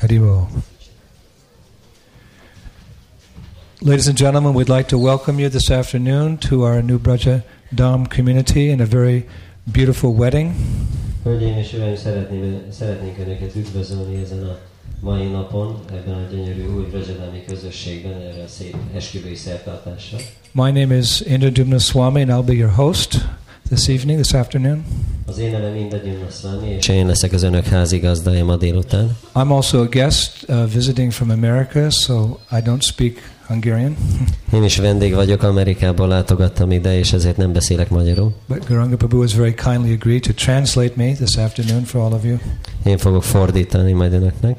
Haribo. Ladies and gentlemen, we'd like to welcome you this afternoon to our New Braja Dham community in a very beautiful wedding. Hölgyeim és Uraim, szeretném, szeretnénk Önöket üdvözölni ezen a mai napon, ebben a gyönyörű új Brajadámi közösségben, erre a szép esküvői szertartásra. My name is Indra Swami, and I'll be your host this evening, this afternoon. Az én nevem Indra Swami, és én leszek az Önök házigazdája ma délután. I'm also a guest uh, visiting from America, so I don't speak Hungarian. Én is vendég vagyok, Amerikából látogattam ide, és ezért nem beszélek magyarul. But Garanga Prabhu has very kindly agreed to translate me this afternoon for all of you. Én fogok fordítani majd önöknek.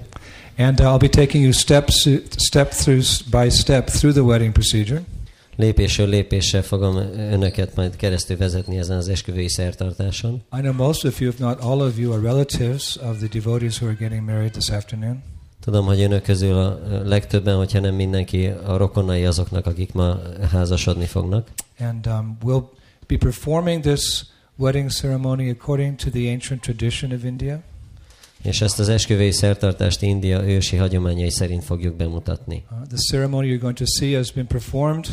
And I'll be taking you steps, step through, by step through the wedding procedure. Lépésről lépésre fogom önöket majd keresztül vezetni ezen az esküvői szertartáson. I know most of you, if not all of you, are relatives of the devotees who are getting married this afternoon. Tudom, hogy önök közül a legtöbben, hogyha nem mindenki, a rokonai azoknak, akik ma házasodni fognak. And um, we'll be performing this wedding ceremony according to the ancient tradition of India. És ezt az esküvői szertartást India ősi hagyományai szerint fogjuk bemutatni. Uh, the ceremony you're going to see has been performed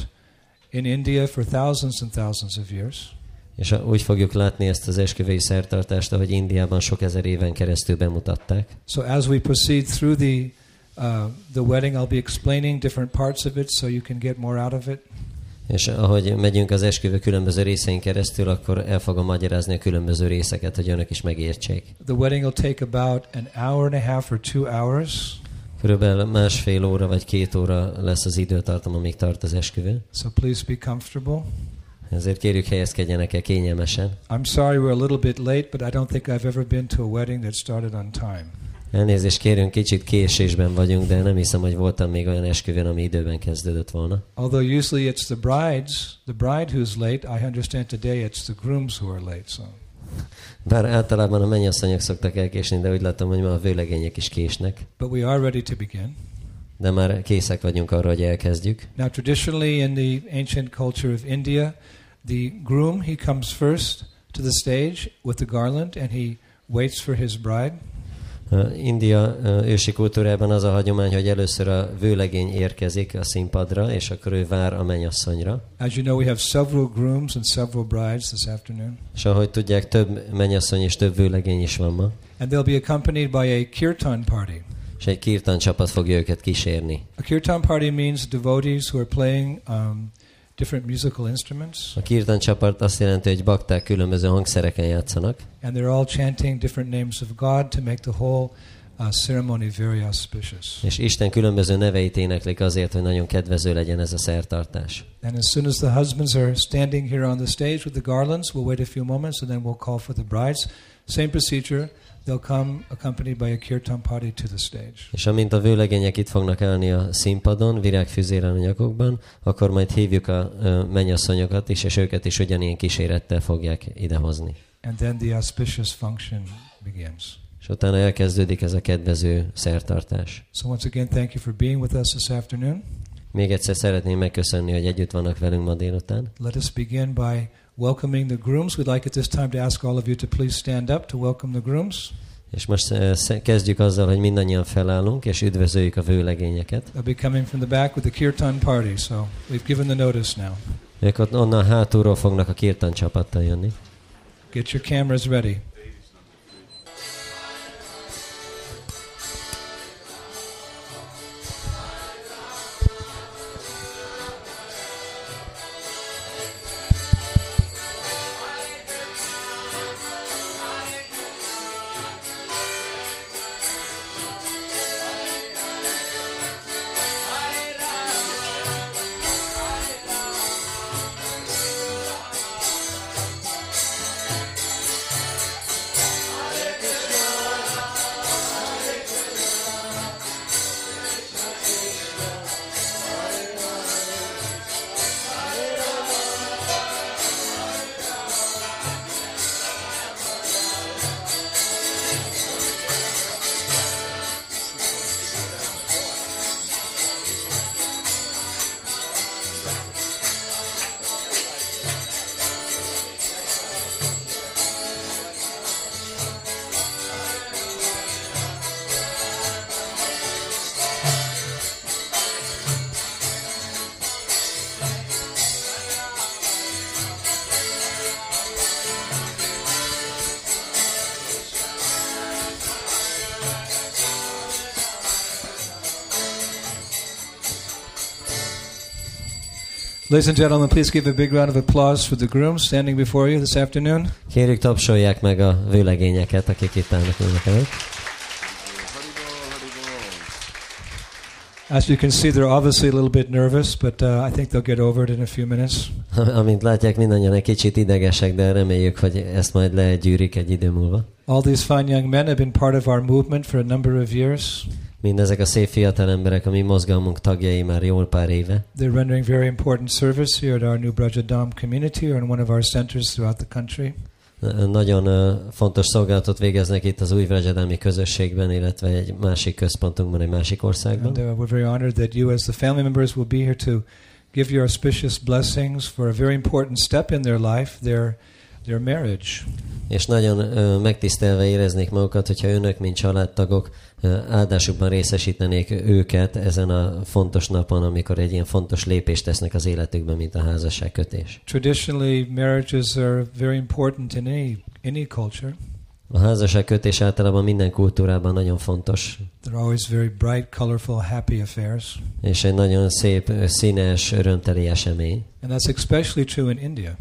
in India for thousands and thousands of years. És úgy fogjuk látni ezt az esküvői szertartást, ahogy Indiában sok ezer éven keresztül bemutatták. So as we proceed through the uh, the wedding, I'll be explaining different parts of it, so you can get more out of it. És ahogy megyünk az esküvő különböző részein keresztül, akkor el fogom magyarázni a különböző részeket, hogy önök is megértsék. The wedding will take about an hour and a half or two hours. Körülbelül másfél óra vagy két óra lesz az időtartam, amíg tart az esküvő. So please be comfortable. Ezért kérjük helyezkedjenek el kényelmesen. I'm sorry we're a little bit late, but I don't think I've ever been to a wedding that started on time. Elnézést kérünk, kicsit késésben vagyunk, de nem hiszem, hogy voltam még olyan esküvőn, ami időben kezdődött volna. Although usually it's the brides, the bride who's late, I understand today it's the grooms who are late. So. Bár általában a mennyasszonyok szoktak elkésni, de úgy látom, hogy ma a vőlegények is késnek. But we are ready to begin. De már készek vagyunk arra, hogy elkezdjük. Now traditionally in the ancient culture of India, the groom he comes first to the stage with the garland and he waits for his bride. India ősi kultúrában az a hagyomány, hogy először a vőlegény érkezik a színpadra, és akkor ő vár a mennyasszonyra. As you know, we have several grooms and several brides this afternoon. És ahogy tudják, több mennyasszony és több vőlegény is van ma. And they'll be accompanied by a kirtan party. És egy kirtan csapat fogja őket kísérni. A kirtan party means devotees who are playing um, different musical instruments. A kirtan csapat azt jelenti, hogy bakták különböző hangszereken játszanak. And they're all chanting different names of God to make the whole uh, ceremony very auspicious. És Isten különböző neveit éneklik azért, hogy nagyon kedvező legyen ez a szertartás. And as soon as the husbands are standing here on the stage with the garlands, we'll wait a few moments and then we'll call for the brides. Same procedure. They'll come accompanied by a kirtan party to the stage. És amint a vőlegények itt fognak állni a színpadon, virágfüzéren a nyakokban, akkor majd hívjuk a mennyasszonyokat is, és őket is ugyanilyen kísérettel fogják idehozni. And then the auspicious function begins. És utána elkezdődik ez a kedvező szertartás. So once again, thank you for being with us this afternoon. Még egyszer szeretném megköszönni, hogy együtt vannak velünk ma délután. Let us begin by welcoming the grooms. We'd like at this time to ask all of you to please stand up to welcome the grooms. És most kezdjük azzal, hogy mindannyian felállunk, és üdvözöljük a vőlegényeket. They'll be coming from the back with the kirtan party, so we've given the notice now. Ők onnan hátulról fognak a kirtan csapattal jönni. Get your cameras ready. Ladies and gentlemen, please give a big round of applause for the grooms standing before you this afternoon. Kérjük, tapsolják meg a vőlegényeket, akik itt állnak önök előtt. As you can see, they're obviously a little bit nervous, but uh, I think they'll get over it in a few minutes. Amint látják, mindannyian egy kicsit idegesek, de reméljük, hogy ezt majd legyűrik egy idő múlva. All these fine young men have been part of our movement for a number of years. Mindezek a szép fiatal emberek, a mi mozgalmunk tagjai már jól pár éve. They're rendering very important service here at our New Brajadam community or in one of our centers throughout the country. Nagyon fontos szolgálatot végeznek itt az új Vrajadámi közösségben, illetve egy másik központunkban, egy másik országban. And uh, we're very honored that you, as the family members, will be here to give your auspicious blessings for a very important step in their life, their their marriage. És nagyon uh, megtisztelve éreznék magukat, hogyha önök, mint családtagok, áldásukban részesítenék őket ezen a fontos napon, amikor egy ilyen fontos lépést tesznek az életükben, mint a házasságkötés. Traditionally, marriages are very important in any any culture. A házasságkötés általában minden kultúrában nagyon fontos, They're always very bright, colorful, happy affairs. és egy nagyon szép, színes, örömteli esemény. And that's especially true in India.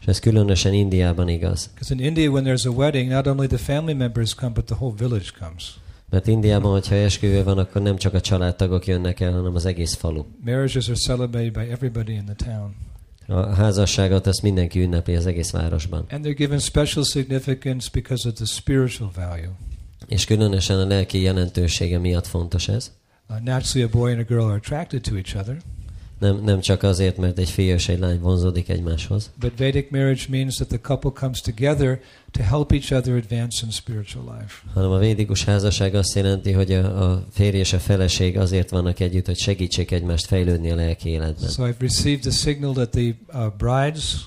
És ez különösen Indiában igaz. Because in India, when there's a wedding, not only the family members come, but the whole village comes. Mert Indiában, hogyha esküvő van, akkor nem csak a családtagok jönnek el, hanem az egész falu. Marriages are celebrated by everybody in the town. A házasságot azt mindenki ünnepli az egész városban. And they're given special significance because of the spiritual value. És különösen a lelki jelentősége miatt fontos ez. Uh, naturally, a boy and a girl are attracted to each other, Nem, nem csak azért, mert egy fiú és egy lány vonzódik egymáshoz, but Vedic marriage means that the couple comes together to help each other advance in spiritual life. hanem a védikus házasság azt jelenti, hogy a, a férj és a feleség azért vannak együtt, hogy segítsék egymást fejlődni a lelki életben. So I've received the signal that the uh, brides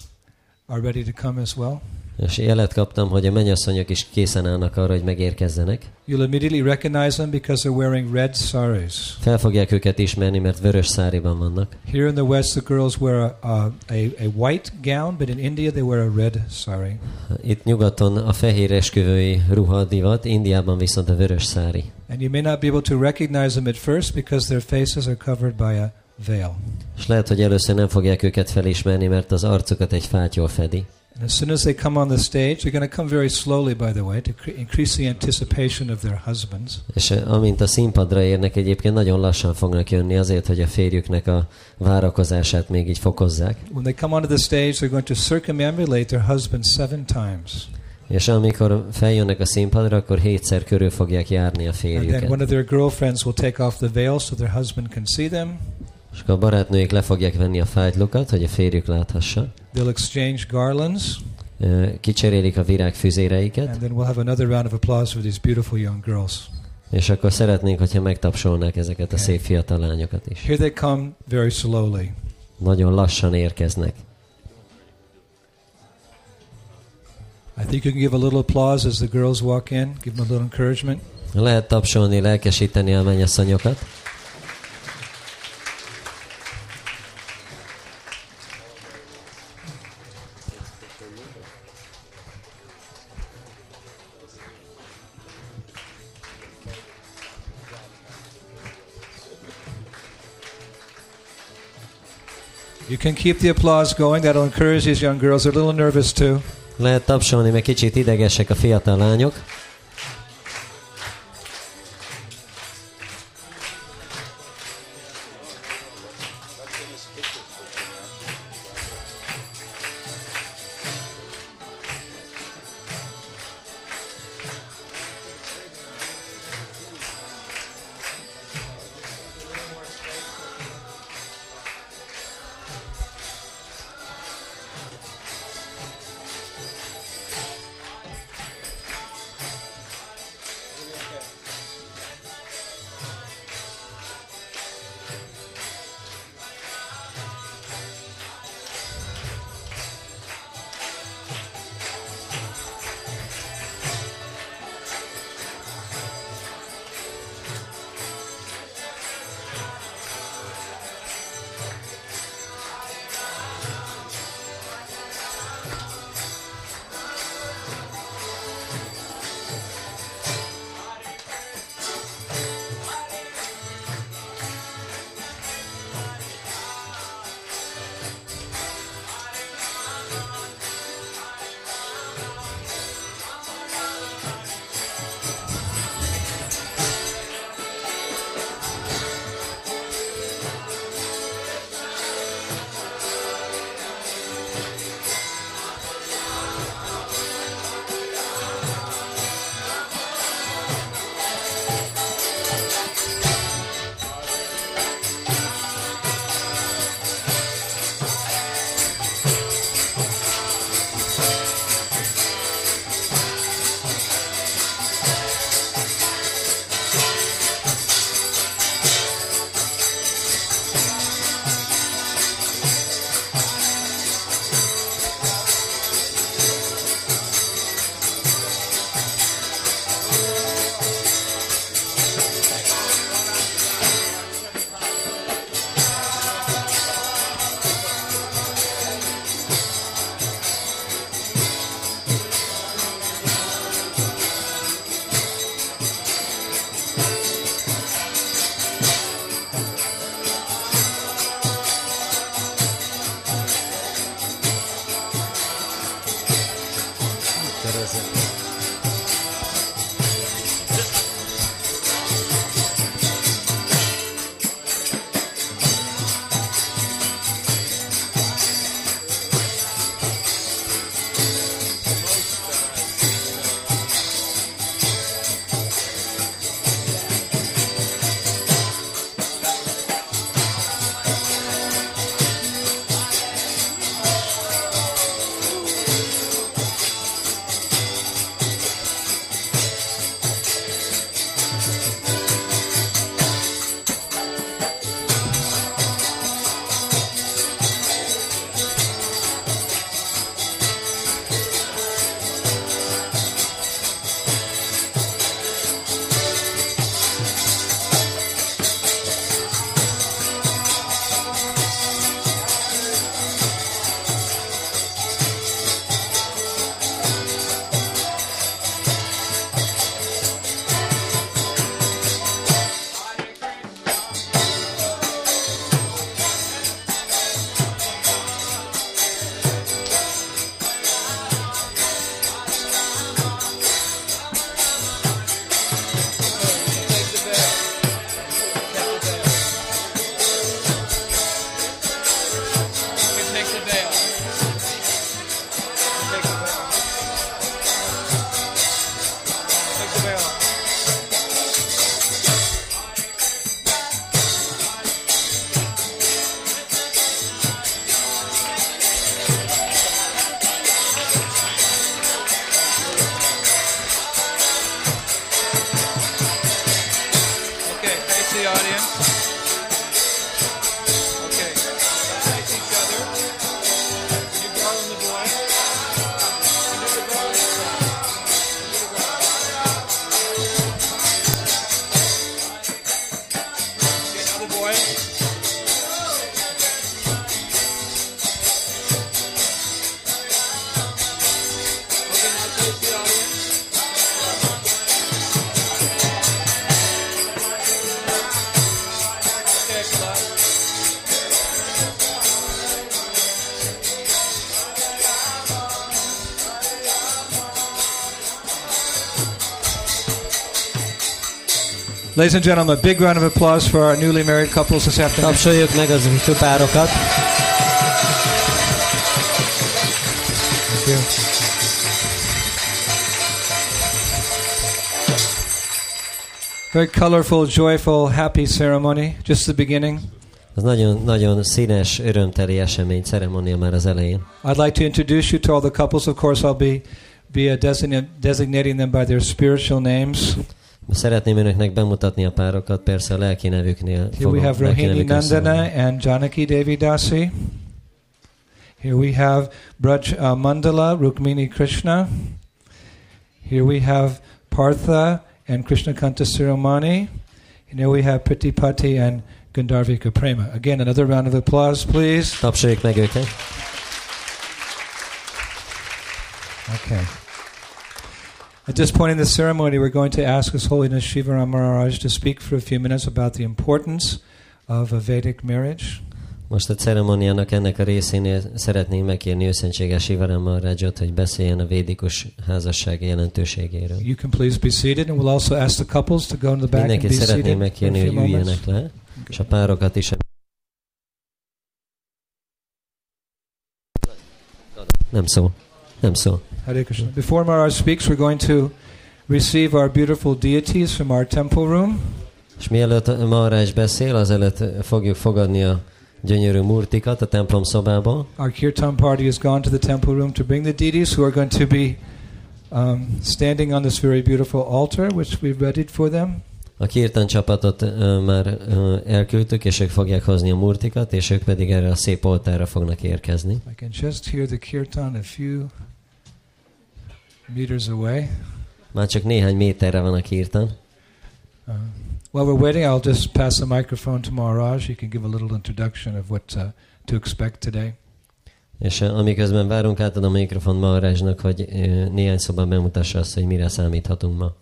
are ready to come as well. És jelet kaptam, hogy a mennyasszonyok is készen állnak arra, hogy megérkezzenek. You'll immediately recognize them because they're wearing red saris. Fel fogják őket ismerni, mert vörös száriban vannak. Here in the West, the girls wear a, a, a, white gown, but in India, they wear a red sari. Itt nyugaton a fehér esküvői ruha divat, Indiában viszont a vörös szári. And you may not be able to recognize them at first because their faces are covered by a veil. És lehet, hogy először nem fogják őket felismerni, mert az arcukat egy fátyol fedi. And as soon as they come on the stage, they're going to come very slowly, by the way, to cre- increase the anticipation of their husbands. És eh, amint a színpadra érnek, egyébként nagyon lassan fognak jönni azért, hogy a férjüknek a várakozását még így fokozzák. When they come onto the stage, they're going to circumambulate their husband seven times. És amikor feljönnek a színpadra, akkor hétszer körül fogják járni a And then one férjüket. of their girlfriends will take off the veil so their husband can see them. És akkor a barátnőik le fogják venni a fájtlukat, hogy a férjük láthassa. They'll exchange garlands. Kicserélik a virágfüzéreiket, And then we'll have another round of applause for these beautiful young girls. és akkor szeretnénk, hogyha megtapsolnák ezeket a szép fiatal lányokat is. Here they come very slowly. Nagyon lassan érkeznek. I think you can give a little applause as the girls walk in, give them a little encouragement. Lehet tapsolni, lelkesíteni a mennyasszonyokat. You can keep the applause going. That'll encourage these young girls. They're a little nervous too. Lehet tapsolni, mert kicsit idegesek a fiatal lányok. Ladies and gentlemen, a big round of applause for our newly married couples this afternoon. Tapsoljuk meg az ifjú párokat. Thank you. Very colorful, joyful, happy ceremony. Just the beginning. Az nagyon, nagyon színes, örömteli esemény, ceremonia már az elején. I'd like to introduce you to all the couples. Of course, I'll be be designating them by their spiritual names. Szeretném önöknek bemutatni a párokat, persze a lelki nevüknél Here we have Rohini Nandana and Janaki Devi Dasi. Here we have Braj uh, Mandala, Rukmini Krishna. Here we have Partha and Krishna Kanta Siromani. And here we have Pritipati and Gandharvika Prema. Again, another round of applause, please. Tapsoljuk meg őket. Okay. At this point in the ceremony, we're going to ask His Holiness Shivaram Maharaj to speak for a few minutes about the importance of a Vedic marriage. Most a ceremóniának ennek a részénél szeretném megkérni őszentséges Ivarem Maharajot, hogy beszéljen a védikus házasság jelentőségéről. You can please be seated, and we'll also ask the couples to go in the back and Mindenkit be seated szeretném megkérni, hogy üljenek le, és a párokat is. Nem szól. Nem szól. Hare Krishna. Before Maharaj speaks, we're going to receive our beautiful deities from our temple room. És mielőtt Maharaj beszél, azelőtt fogjuk fogadni a gyönyörű murtikat a templom szobából. Our kirtan party has gone to the temple room to bring the deities who are going to be um, standing on this very beautiful altar, which we've readied for them. A kirtan csapatot ö, már ö, elküldtük, és ők fogják hozni a murtikat, és ők pedig erre a szép oltára fognak érkezni. I can just hear the kirtan a few meters away. Már csak néhány méterre van a kirtan. Uh, while we're waiting, I'll just pass the microphone to Maharaj. He can give a little introduction of what uh, to expect today. És uh, amiközben várunk, átadom a mikrofon Maharajnak, hogy ö, néhány szóban bemutassa azt, hogy mire számíthatunk ma.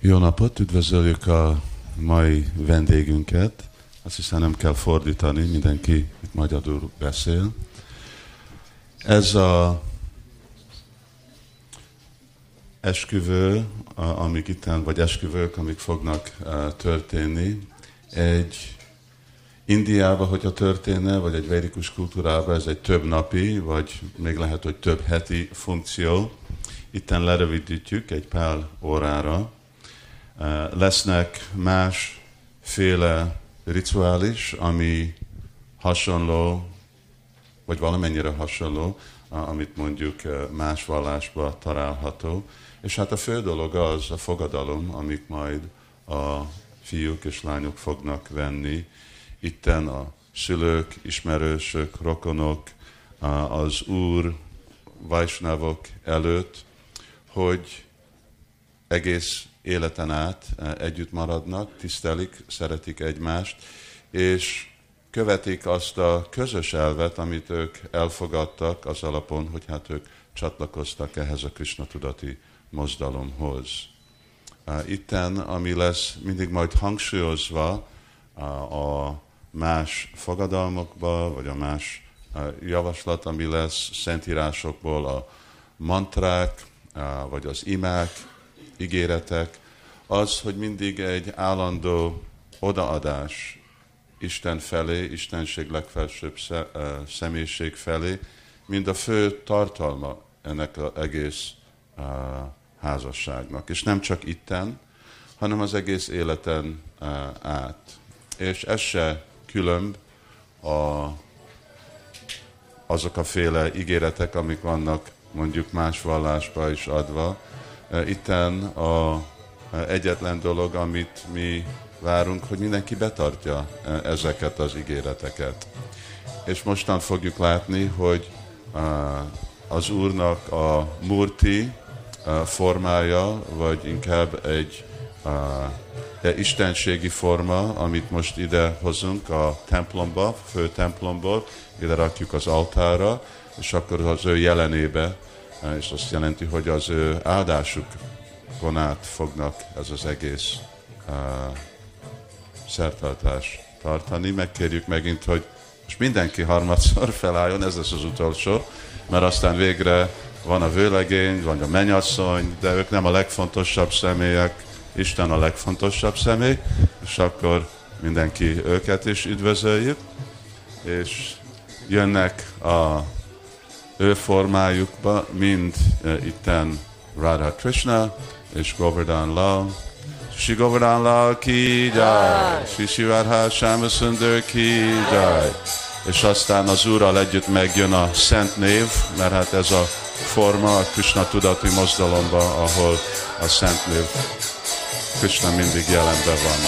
Jó napot, üdvözöljük a mai vendégünket. Azt hiszem nem kell fordítani, mindenki itt magyarul beszél. Ez a esküvő, amik itt, vagy esküvők, amik fognak eh, történni, egy Indiában, hogyha történne, vagy egy védikus kultúrában, ez egy több napi, vagy még lehet, hogy több heti funkció. Itten lerövidítjük egy pár órára. Eh, Lesznek másféle rituális, ami hasonló, vagy valamennyire hasonló, amit mondjuk eh, más vallásban található. És hát a fő dolog az a fogadalom, amik majd a fiúk és lányok fognak venni. Itten a szülők, ismerősök, rokonok, az úr, vajsnavok előtt, hogy egész életen át együtt maradnak, tisztelik, szeretik egymást, és követik azt a közös elvet, amit ők elfogadtak az alapon, hogy hát ők csatlakoztak ehhez a Krishna tudati mozdalomhoz. Uh, Itten, ami lesz mindig majd hangsúlyozva a más fogadalmakba, vagy a más javaslat, ami lesz szentírásokból a mantrák, vagy az imák, ígéretek, az, hogy mindig egy állandó odaadás Isten felé, Istenség legfelsőbb személyiség felé, mind a fő tartalma ennek az egész házasságnak. És nem csak itten, hanem az egész életen uh, át. És ez se különb a, azok a féle ígéretek, amik vannak mondjuk más vallásba is adva. Uh, Itten a a egyetlen dolog, amit mi várunk, hogy mindenki betartja ezeket az ígéreteket. És mostan fogjuk látni, hogy az Úrnak a murti formája, vagy inkább egy de istenségi forma, amit most ide hozunk a templomba, fő templomból, ide rakjuk az altára, és akkor az ő jelenébe, és azt jelenti, hogy az ő áldásukon át fognak ez az egész uh, szertartás tartani. Megkérjük megint, hogy most mindenki harmadszor felálljon, ez lesz az utolsó, mert aztán végre van a vőlegény, van a menyasszony, de ők nem a legfontosabb személyek, Isten a legfontosabb személy, és akkor mindenki őket is üdvözöljük, és jönnek a ő formájukba, mind uh, itten Radha Krishna és Govardhan Lal, Shri Govardhan Lal ki jai, Shri Shivadha Sundar ki jai, és aztán az Úrral együtt megjön a Szent Név, mert hát ez a forma a Krishna tudati mozdalomba, ahol a Szent Név Krishna mindig jelenben van.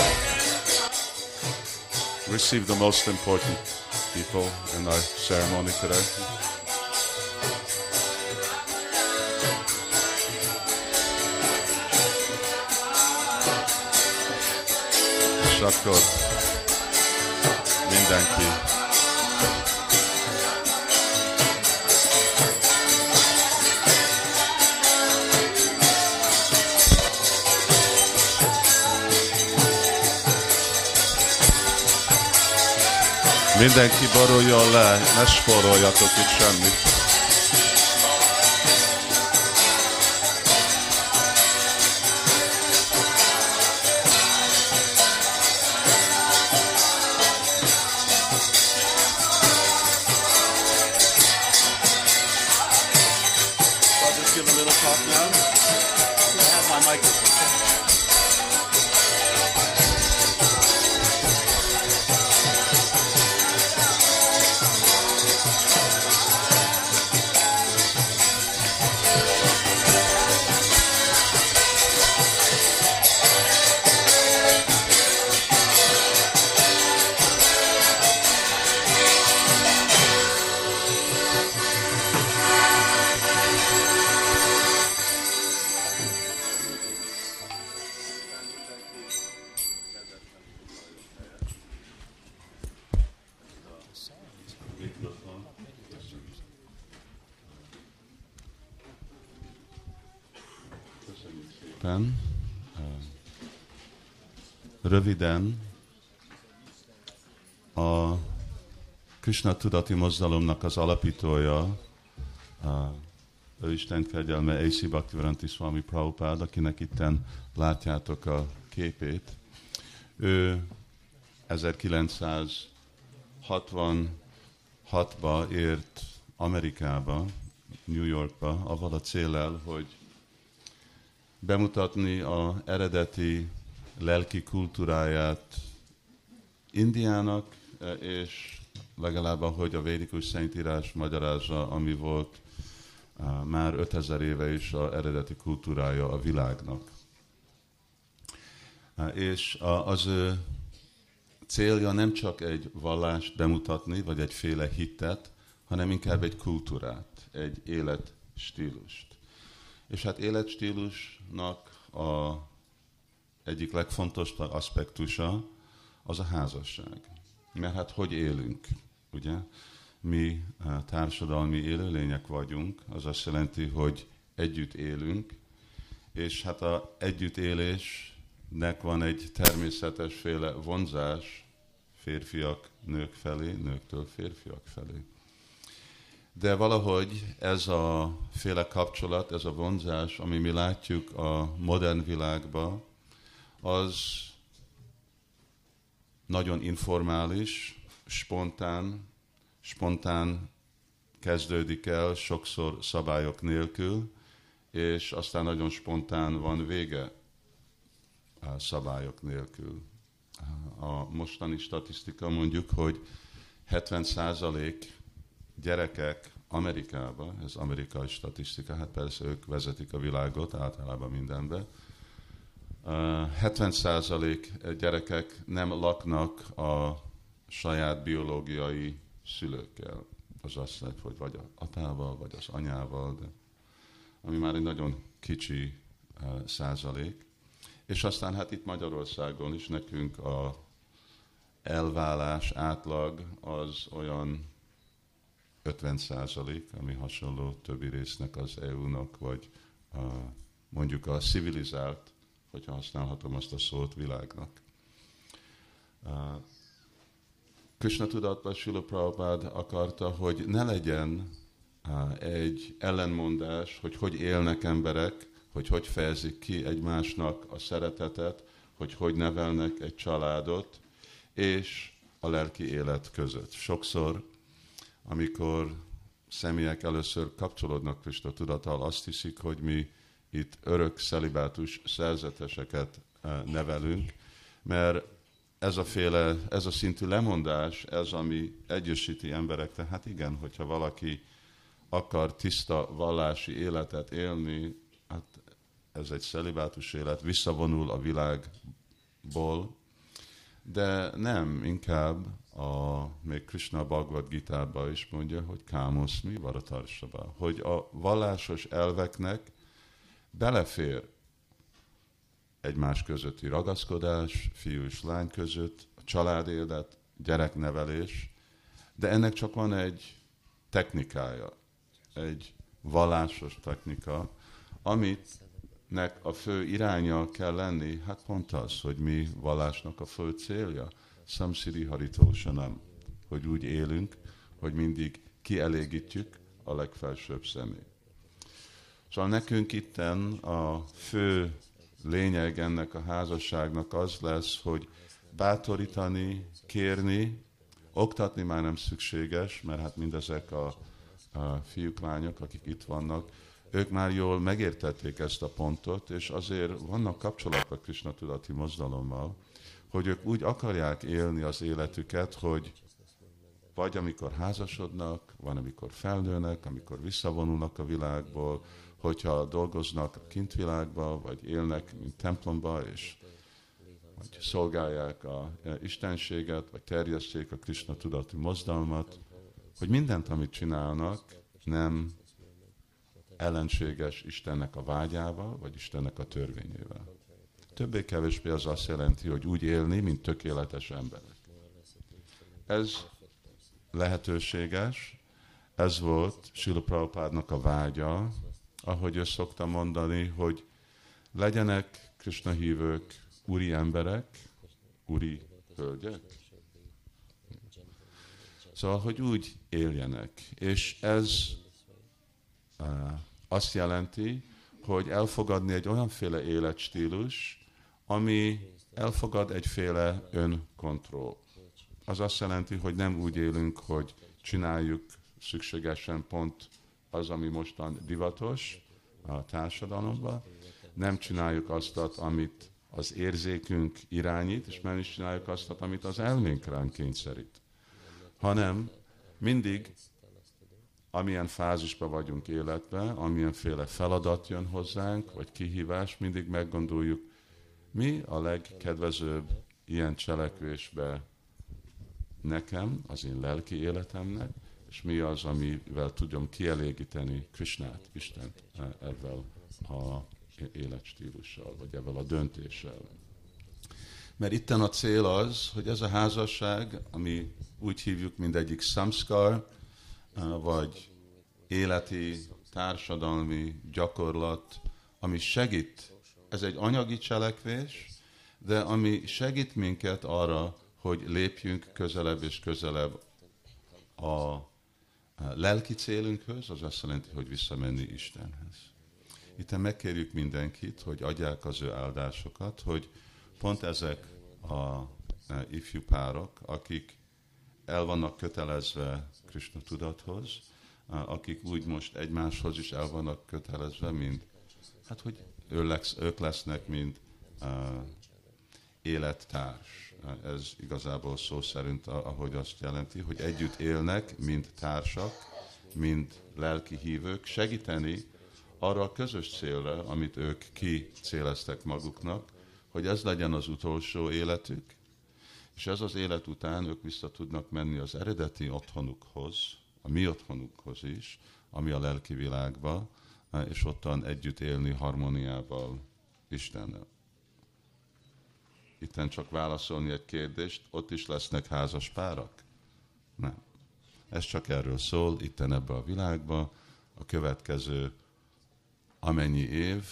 Receive the most important people in our ceremony today. És akkor mindenki Mindenki boruljon le, ne spóroljatok itt semmit. Szépen. Röviden a Krishna tudati mozdalomnak az alapítója, ő Isten kegyelme, A.C. Bhaktivedanta Swami Prabhupád, akinek itten látjátok a képét. Ő 1966-ba ért Amerikába, New Yorkba, avval a célel, hogy bemutatni a eredeti lelki kultúráját Indiának, és legalább ahogy a védikus szentírás magyarázza, ami volt már 5000 éve is a eredeti kultúrája a világnak. És az ő célja nem csak egy vallást bemutatni, vagy egyféle hitet, hanem inkább egy kultúrát, egy életstílust. És hát életstílusnak a egyik legfontosabb aspektusa az a házasság. Mert hát hogy élünk, ugye? Mi eh, társadalmi élőlények vagyunk, az azt jelenti, hogy együtt élünk, és hát a együttélésnek van egy természetesféle vonzás férfiak nők felé, nőktől férfiak felé. De valahogy ez a féle kapcsolat, ez a vonzás, ami mi látjuk a modern világban, az nagyon informális, spontán, spontán kezdődik el, sokszor szabályok nélkül, és aztán nagyon spontán van vége a szabályok nélkül. A mostani statisztika mondjuk, hogy 70 százalék gyerekek Amerikában, ez amerikai statisztika, hát persze ők vezetik a világot általában mindenbe, 70% gyerekek nem laknak a saját biológiai szülőkkel. Az azt lehet, hogy vagy az apával, vagy az anyával, de ami már egy nagyon kicsi százalék. És aztán hát itt Magyarországon is nekünk a elválás átlag az olyan 50 százalék, ami hasonló többi résznek az EU-nak, vagy a, mondjuk a civilizált, hogyha használhatom azt a szót, világnak. Krishna tudatban Sula Prabhupád akarta, hogy ne legyen egy ellenmondás, hogy hogy élnek emberek, hogy hogy fejezik ki egymásnak a szeretetet, hogy hogy nevelnek egy családot, és a lelki élet között. Sokszor, amikor személyek először kapcsolódnak Krista tudattal, azt hiszik, hogy mi itt örök szelibátus szerzeteseket eh, nevelünk, mert ez a féle, ez a szintű lemondás, ez, ami egyesíti emberek, tehát igen, hogyha valaki akar tiszta vallási életet élni, hát ez egy szelibátus élet, visszavonul a világból, de nem, inkább a, még Krishna Bhagavad gita is mondja, hogy kámoszmi varatarsaba, hogy a vallásos elveknek belefér egymás közötti ragaszkodás, fiú és lány között, a családélet, gyereknevelés, de ennek csak van egy technikája, egy vallásos technika, amit nek a fő iránya kell lenni, hát pont az, hogy mi vallásnak a fő célja, samsiri haritósa nem, hogy úgy élünk, hogy mindig kielégítjük a legfelsőbb személy. Szóval nekünk itten a fő lényeg ennek a házasságnak az lesz, hogy bátorítani, kérni, oktatni már nem szükséges, mert hát mindezek a, a fiúk, lányok, akik itt vannak, ők már jól megértették ezt a pontot, és azért vannak kapcsolatok Krishna tudati mozdalommal, hogy ők úgy akarják élni az életüket, hogy vagy amikor házasodnak, van amikor felnőnek, amikor visszavonulnak a világból, hogyha dolgoznak a kintvilágba, vagy élnek mint templomba, és vagy szolgálják a istenséget, vagy terjeszték a Krishna tudati mozdalmat, hogy mindent, amit csinálnak, nem ellenséges Istennek a vágyával, vagy Istennek a törvényével. Többé-kevésbé az azt jelenti, hogy úgy élni, mint tökéletes emberek. Ez lehetőséges, ez volt Sila Prabhupádnak a vágya, ahogy ő szokta mondani, hogy legyenek Krishna hívők úri emberek, úri hölgyek. Szóval, hogy úgy éljenek. És ez azt jelenti, hogy elfogadni egy olyanféle életstílus, ami elfogad egyféle önkontroll. Az azt jelenti, hogy nem úgy élünk, hogy csináljuk szükségesen pont az, ami mostan divatos a társadalomban, nem csináljuk azt, amit az érzékünk irányít, és nem is csináljuk azt, amit az elménk ránk kényszerít. Hanem mindig amilyen fázisban vagyunk életben, amilyenféle feladat jön hozzánk, vagy kihívás, mindig meggondoljuk, mi a legkedvezőbb ilyen cselekvésbe nekem, az én lelki életemnek, és mi az, amivel tudom kielégíteni Krishnát, Istent ezzel a életstílussal, vagy ezzel a döntéssel. Mert itten a cél az, hogy ez a házasság, ami úgy hívjuk mindegyik samskar, vagy életi, társadalmi gyakorlat, ami segít, ez egy anyagi cselekvés, de ami segít minket arra, hogy lépjünk közelebb és közelebb a lelki célunkhöz, az azt jelenti, hogy visszamenni Istenhez. Itt megkérjük mindenkit, hogy adják az ő áldásokat, hogy pont ezek a ifjú párok, akik el vannak kötelezve Krishna tudathoz, akik úgy most egymáshoz is el vannak kötelezve, mint, hát hogy ők lesznek, mint uh, élettárs. Ez igazából szó szerint, ahogy azt jelenti, hogy együtt élnek, mint társak, mint lelki hívők, segíteni arra a közös célra, amit ők ki céleztek maguknak, hogy ez legyen az utolsó életük, és ez az élet után ők vissza tudnak menni az eredeti otthonukhoz, a mi otthonunkhoz is, ami a lelki világba, és ottan együtt élni harmóniával Istennel. Itten csak válaszolni egy kérdést, ott is lesznek házas párak? Nem. Ez csak erről szól, itten ebbe a világba, a következő amennyi év,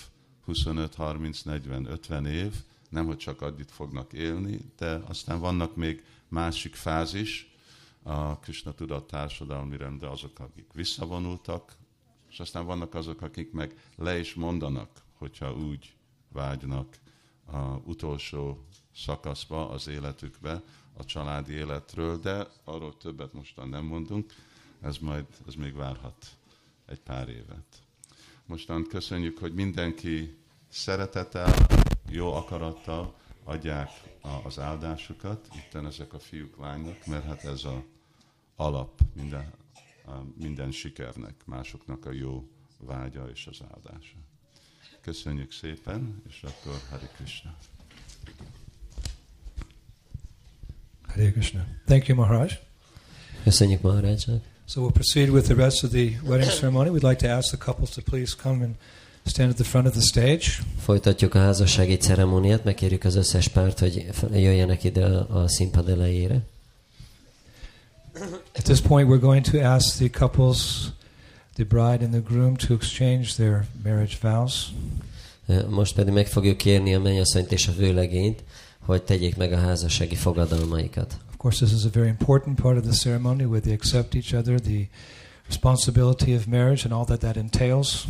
25, 30, 40, 50 év, nem hogy csak addig fognak élni, de aztán vannak még másik fázis, a Krishna tudat társadalmi rendre azok, akik visszavonultak, és aztán vannak azok, akik meg le is mondanak, hogyha úgy vágynak a utolsó szakaszba az életükbe, a családi életről, de arról többet mostan nem mondunk, ez majd, ez még várhat egy pár évet. Mostan köszönjük, hogy mindenki szeretettel, jó akarattal adják az áldásukat, itten ezek a fiúk, lányok, mert hát ez a alap minden, minden sikernek, másoknak a jó vágya és az áldása. Köszönjük szépen, és akkor Hari Krishna. Hare Krishna. Thank you, Maharaj. Köszönjük Maharajnak. So we'll proceed with the rest of the wedding ceremony. We'd like to ask the couples to please come and stand at the front of the stage. Folytatjuk a házassági ceremóniát, megkérjük az összes párt, hogy jöjjenek ide a, színpad elejére. At this point, we're going to ask the couples, the bride and the groom, to exchange their marriage vows. Most pedig meg fogjuk kérni a mennyasszonyt és a vőlegényt, hogy tegyék meg a házassági fogadalmaikat. Of course, this is a very important part of the ceremony where they accept each other, the responsibility of marriage and all that that entails.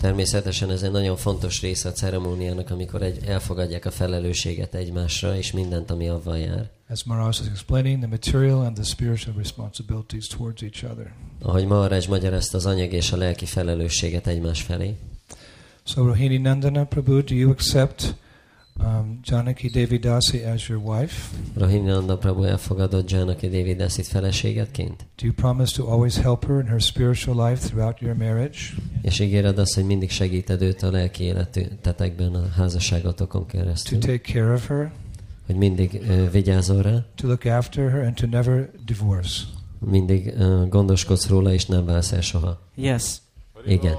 Természetesen ez egy nagyon fontos része a ceremóniának, amikor egy, elfogadják a felelősséget egymásra, és mindent, ami avval jár. As Maharaj is explaining, the material and the spiritual responsibilities towards each other. Ahogy Maharaj magyarázta az anyag és a lelki felelősséget egymás felé. So Rohini Nandana Prabhu, do you accept um, Janaki Devi Dasi as your wife? Rohinanda Prabhu elfogadott Janaki Devi Dasit feleségetként? Do you promise to always help her in her spiritual life throughout your marriage? És ígéred azt, hogy mindig segíted őt a lelki életetekben a házasságotokon To keresztül? take care of her? Hogy mindig uh, vigyázol rá? To look after her and to never divorce? Mindig uh, gondoskodsz róla, és nem válsz el soha? Yes. Igen.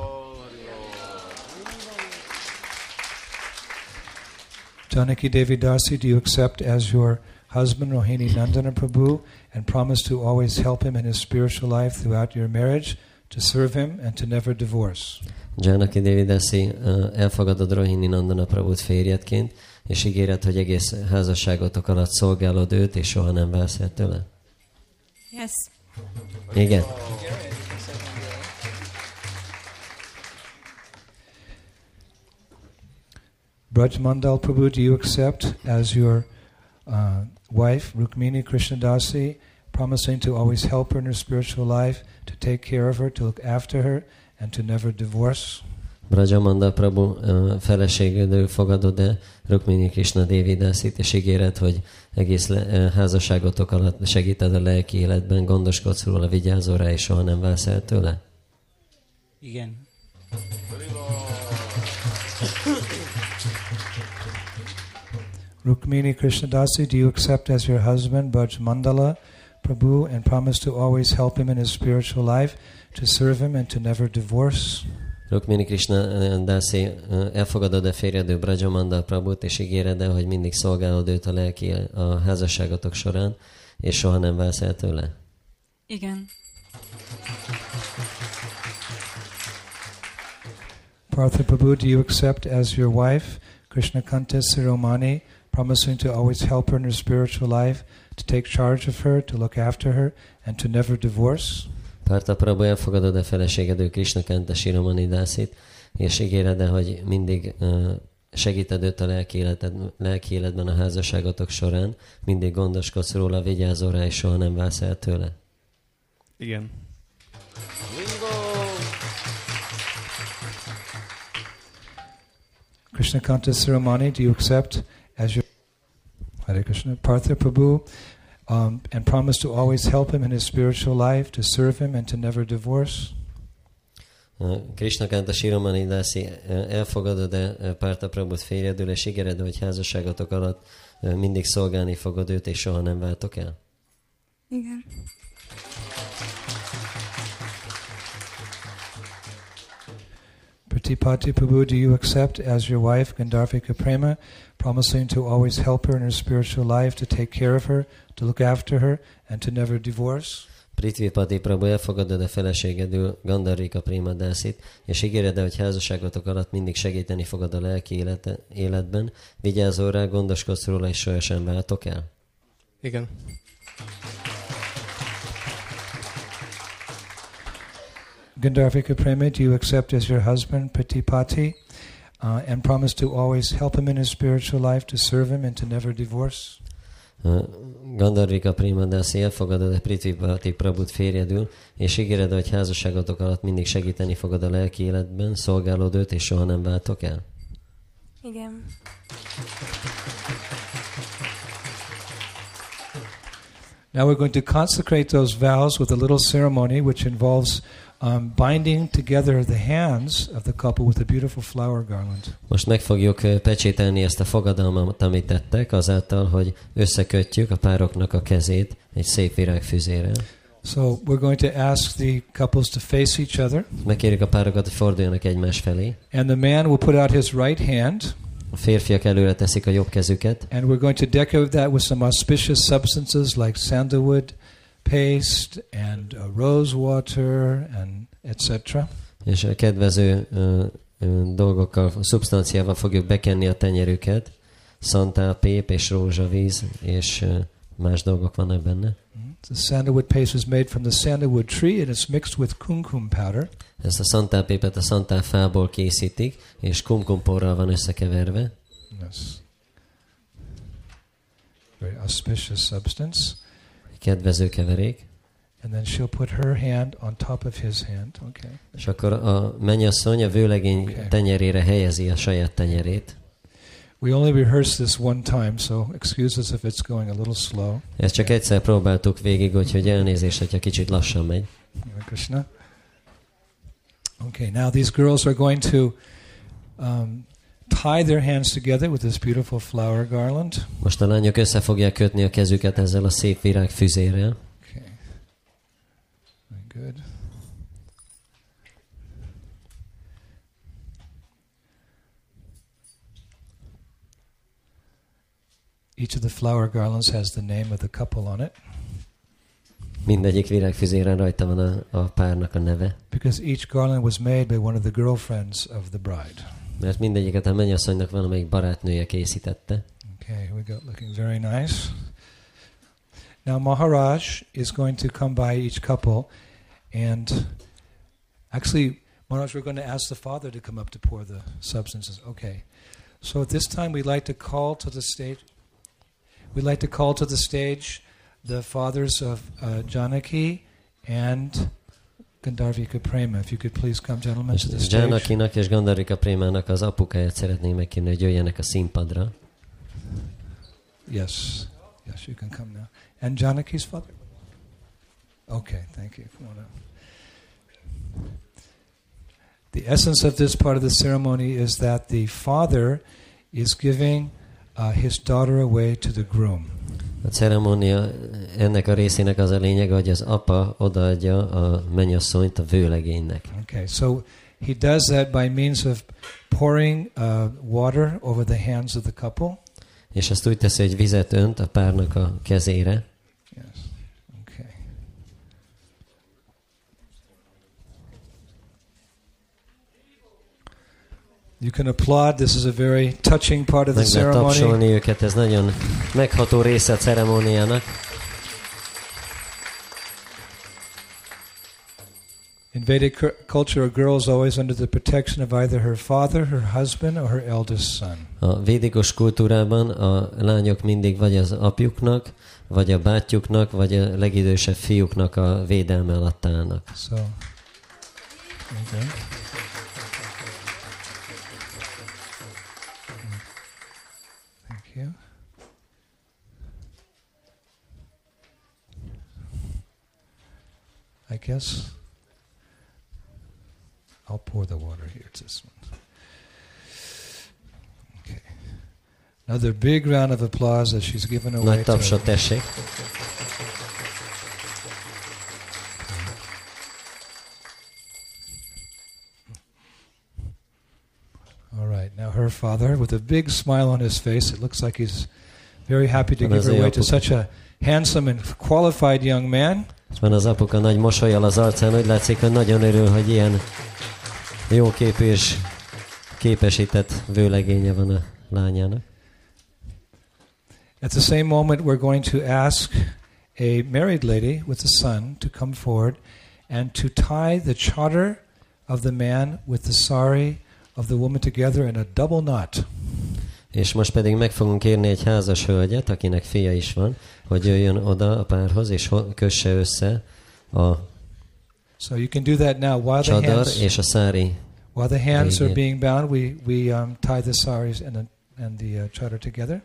Janaki Devi Dasi, do you accept as your husband Rohini Nandana Prabhu and promise to always help him in his spiritual life throughout your marriage, to serve him and to never divorce? Janaki Devi Dasi uh, elfogadod Rohini Nandana Prabhut férjedként, és ígéred, hogy egész házasságotok alatt szolgálod őt, és soha nem válsz el tőle? Yes. Igen. Braj Mandal Prabhu, do you accept as your uh, wife Rukmini Krishnadasi, promising to always help her in her spiritual life, to take care of her, to look after her, and to never divorce? Brajamanda Prabhu uh, feleségedő fogadod el Rukmini Krishna Devi Dasit, és ígéred, hogy egész le, uh, házasságotok alatt segíted a lelki életben, gondoskodsz róla, vigyázol rá, és soha nem válsz el tőle? Igen. Rukmini Krishnadasi, do you accept as your husband Braj Mandala Prabhu and promise to always help him in his spiritual life, to serve him, and to never divorce? Rukmini Krishna uh, Dasi, uh, elfogadod a férjedő Brajamanda Prabhut, és ígéred el, hogy mindig szolgálod őt a lelki a házasságotok során, és soha nem válsz el tőle? Igen. Partha Prabhu, do you accept as your wife Krishna Kanta Siromani, promising to always help her in her spiritual life, to take charge of her, to look after her, and to never divorce? Párta Prabhu elfogadod a feleségedő Krishna Kanta Shiromani Dasit, és ígéred el, hogy mindig uh, segíted őt a lelki, életed, lelki életben a házasságotok során, mindig gondoskodsz róla, vigyázol rá, és soha nem válsz el tőle? Igen. Krishna Kanta Siromani, do you accept as your Hare Krishna Partha Prabhu um, and promise to always help him in his spiritual life, to serve him, and to never divorce? Krishna Kanta Shiromani Dasi elfogadod-e Párta Prabhut férjedül, és ígéred, hogy házasságotok alatt mindig szolgálni fogod őt, és soha nem váltok el? Igen. Pratipati Prabhu, do you accept as your wife Gandharvika Prema, promising to always help her in her spiritual life, to take care of her, to look after her, and to never divorce? Pati Prabhu, elfogadod a feleségedül Gandarika Dászit, és ígéred hogy házasságotok alatt mindig segíteni fogod a lelki élete, életben, vigyázol rá, gondoskodsz róla, és sohasem váltok el? Igen. Gandharvika Prema, do you accept as your husband Pratipati uh, and promise to always help him in his spiritual life, to serve him, and to never divorce? Gandarvika Primadasi elfogadod a Prithvipati Prabhut férjedül, és ígéred, hogy házasságotok alatt mindig segíteni fogod a lelki életben, szolgálod őt, és soha nem váltok el? Igen. Now we're going to consecrate those vows with a little ceremony which involves um, binding together the hands of the couple with a beautiful flower garland. Most meg fogjuk pecsételni ezt a fogadalmat, amit tettek, azáltal, hogy összekötjük a pároknak a kezét egy szép virágfüzérrel. So we're going to ask the couples to face each other. Megkérjük a párokat, hogy forduljanak egymás felé. And the man will put out his right hand. A férfiak előre teszik a jobb kezüket. And we're going to decorate that with some auspicious substances like sandalwood, paste and uh, rose water and etc. És a kedvező dolgokkal, szubstanciával fogjuk bekenni a tenyerüket, szantálpép és rózsavíz, és más dolgok vannak benne. Mm-hmm. The sandalwood paste is made from the sandalwood tree and it's mixed with kumkum powder. Ezt a szantálpépet a szantálfából készítik, és kumkumporral van összekeverve. Yes. Very auspicious substance kedvező keverék. And then she'll put her hand on top of his hand. Okay. És akkor a mennyasszony a vőlegény okay. tenyerére helyezi a saját tenyerét. We only rehearsed this one time, so excuse us if it's going a little slow. Ezt csak egyszer próbáltuk végig, úgyhogy elnézést, hogyha kicsit lassan megy. Krishna. Okay, now these girls are going to um, tie their hands together with this beautiful flower garland. Most a lányok össze fogják kötni a kezüket ezzel a szép virág füzérrel. Okay. Good. Each of the flower garlands has the name of the couple on it. Mindegyik virágfüzéren rajta van a, a párnak a neve. Because each garland was made by one of the girlfriends of the bride. Mert mindegyiket a mennyasszonynak valamelyik barátnője készítette. Okay, we got looking very nice. Now Maharaj is going to come by each couple and actually Maharaj we're going to ask the father to come up to pour the substances. Okay. So at this time we'd like to call to the stage we'd like to call to the stage the fathers of uh, Janaki and Gandharvika Prema, if you could please come, gentlemen, to the stage. Janakinak és Gandharvika Prémának az apukáját szeretnénk megkérni, hogy jöjjenek a színpadra. Yes, yes, you can come now. And Janaki's father? Okay, thank you. The essence of this part of the ceremony is that the father is giving uh, his daughter away to the groom. A ceremónia ennek a részének az a lényege, hogy az apa odaadja a mennyasszonyt a vőlegénynek. Okay, so he does that by means of pouring uh, water over the hands of the couple. És ezt úgy teszi, hogy vizet önt a párnak a kezére. You can applaud. This is a very touching part of the ceremony. tapsolni őket, ez nagyon megható része a ceremóniának. In Vedic culture, a girl is always under the protection of either her father, her husband, or her eldest son. A védikus kultúrában a lányok mindig vagy az apjuknak, vagy a bátyjuknak, vagy a legidősebb fiúknak a védelme alatt állnak. So, okay. I guess I'll pour the water here. It's this one. Okay. Another big round of applause as she's given away. Tapsot tessék. All right. Now her father, with a big smile on his face, it looks like he's very happy to give her away to such a handsome and qualified young man. Van az apuka nagy mosolyal az arcán, látszik, hogy nagyon örül, hogy ilyen jóképű és képesített vőlegénye van a lányának. At the same moment, we're going to ask a married lady with a son to come forward and to tie the chadar of the man with the sari of the woman together in a double knot. És most pedig meg fogunk kérni egy házas hölgyet, akinek fia is van, hogy jöjjön oda a párhoz, és kösse össze a So you can do that now while the csadar hands, és a szári. while the hands are being bound. We we um, tie the saris and the and the uh, chadar together.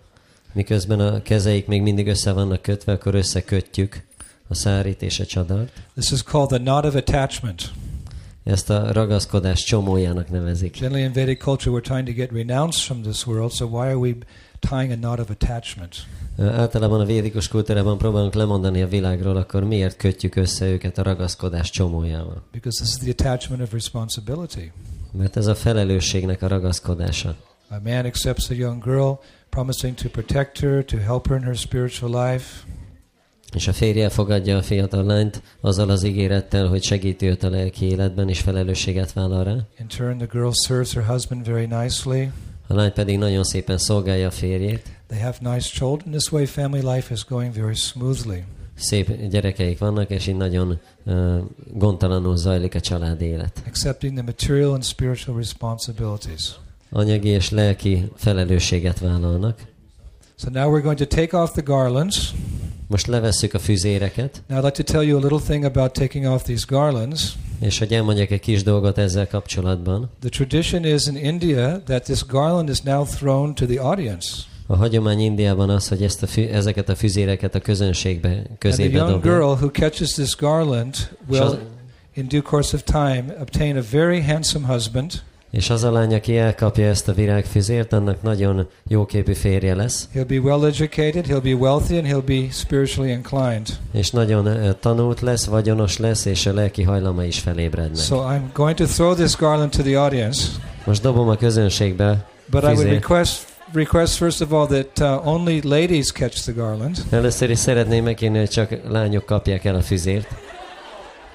Miközben a kezeik még mindig össze vannak kötve, akkor összekötjük a szárit és a csadart. This is called the knot of attachment. Ezt a ragaszkodás csomójának nevezik. Generally, in Vedic culture, we're trying to get renounced from this world. So why are we tying a knot of attachment? Általában a védikus kultúrában próbálunk lemondani a világról, akkor miért kötjük össze őket a ragaszkodás csomójával? Because this is the attachment of responsibility. Mert ez a felelősségnek a ragaszkodása. A man accepts a young girl, promising to protect her, to help her in her spiritual life. És a férje fogadja a fiatal lányt azzal az ígérettel, hogy segíti őt a lelki életben, és felelősséget vállal rá. In turn, the girl serves her husband very nicely. A lány pedig nagyon szépen szolgálja a férjét. They have nice children. This way, family life is going very smoothly. Szép gyerekeik vannak, és így nagyon uh, gondtalanul zajlik a család élet. Accepting the material and spiritual responsibilities. Anyagi és lelki felelősséget vállalnak. So now we're going to take off the garlands. Most levesszük a füzéreket, Now, I'd like to tell you a little thing about taking off these garlands. és hogy elmondjak egy kis dolgot ezzel kapcsolatban. The tradition is in India that this garland is now thrown to the audience. A hagyomány Indiában az, hogy ezt a fü- ezeket a füzéreket a közönségbe And the közébe young dobják. girl who catches this garland will, in due course of time, obtain a very handsome husband. És az a lány, aki elkapja ezt a virágfüzért, annak nagyon jóképű férje lesz, He'll be well educated, he'll be wealthy, and he'll be spiritually inclined. és nagyon tanult lesz, vagyonos lesz, és a lelki hajlama is felébrednek. So I'm going to throw this garland to the audience, Most dobom a közönségbe, but I would request request first of all that uh, only ladies catch the garland. először is szeretném megkérni, hogy csak lányok kapják el a füzért,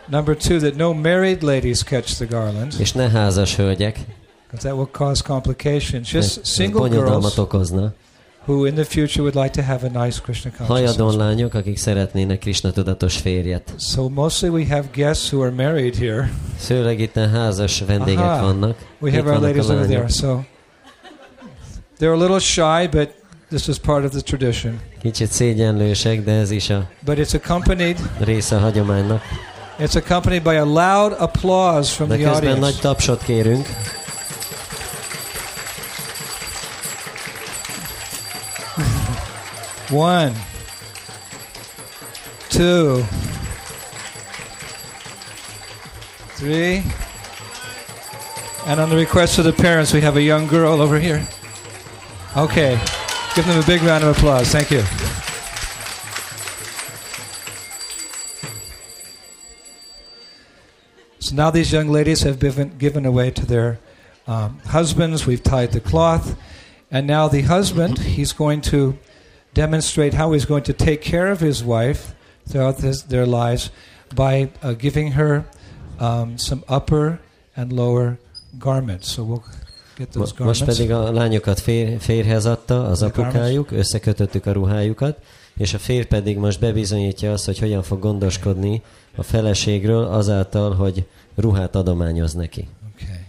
Number two, that no married ladies catch the garland, és ne házas hölgyek, because that will cause complications. Just single girls okozna. who in the future would like to have a nice Krishna consciousness. lányok, akik szeretnének Krishna tudatos férjet. So mostly we have guests who are married here. Főleg itt házas vendégek Aha. vannak. We have our ladies over there. So they're a little shy, but this is part of the tradition. Kicsit szégyenlősek, de ez is a But it's accompanied része a hagyománynak. It's accompanied by a loud applause from De the közben nagy audience. tapsot kérünk. One, two, three. And on the request of the parents, we have a young girl over here. Okay. Give them a big round of applause. Thank you. So now these young ladies have given, given away to their um, husbands. We've tied the cloth. And now the husband, he's going to demonstrate how he's going to take care of his wife throughout this, their lives by uh, giving her um, some upper and lower garments. So we'll get those garments. Most pedig a lányokat fér, férhez adta az The apukájuk, összekötöttük a ruhájukat, és a férj pedig most bebizonyítja azt, hogy hogyan fog gondoskodni a feleségről azáltal, hogy ruhát adományoz neki. Okay.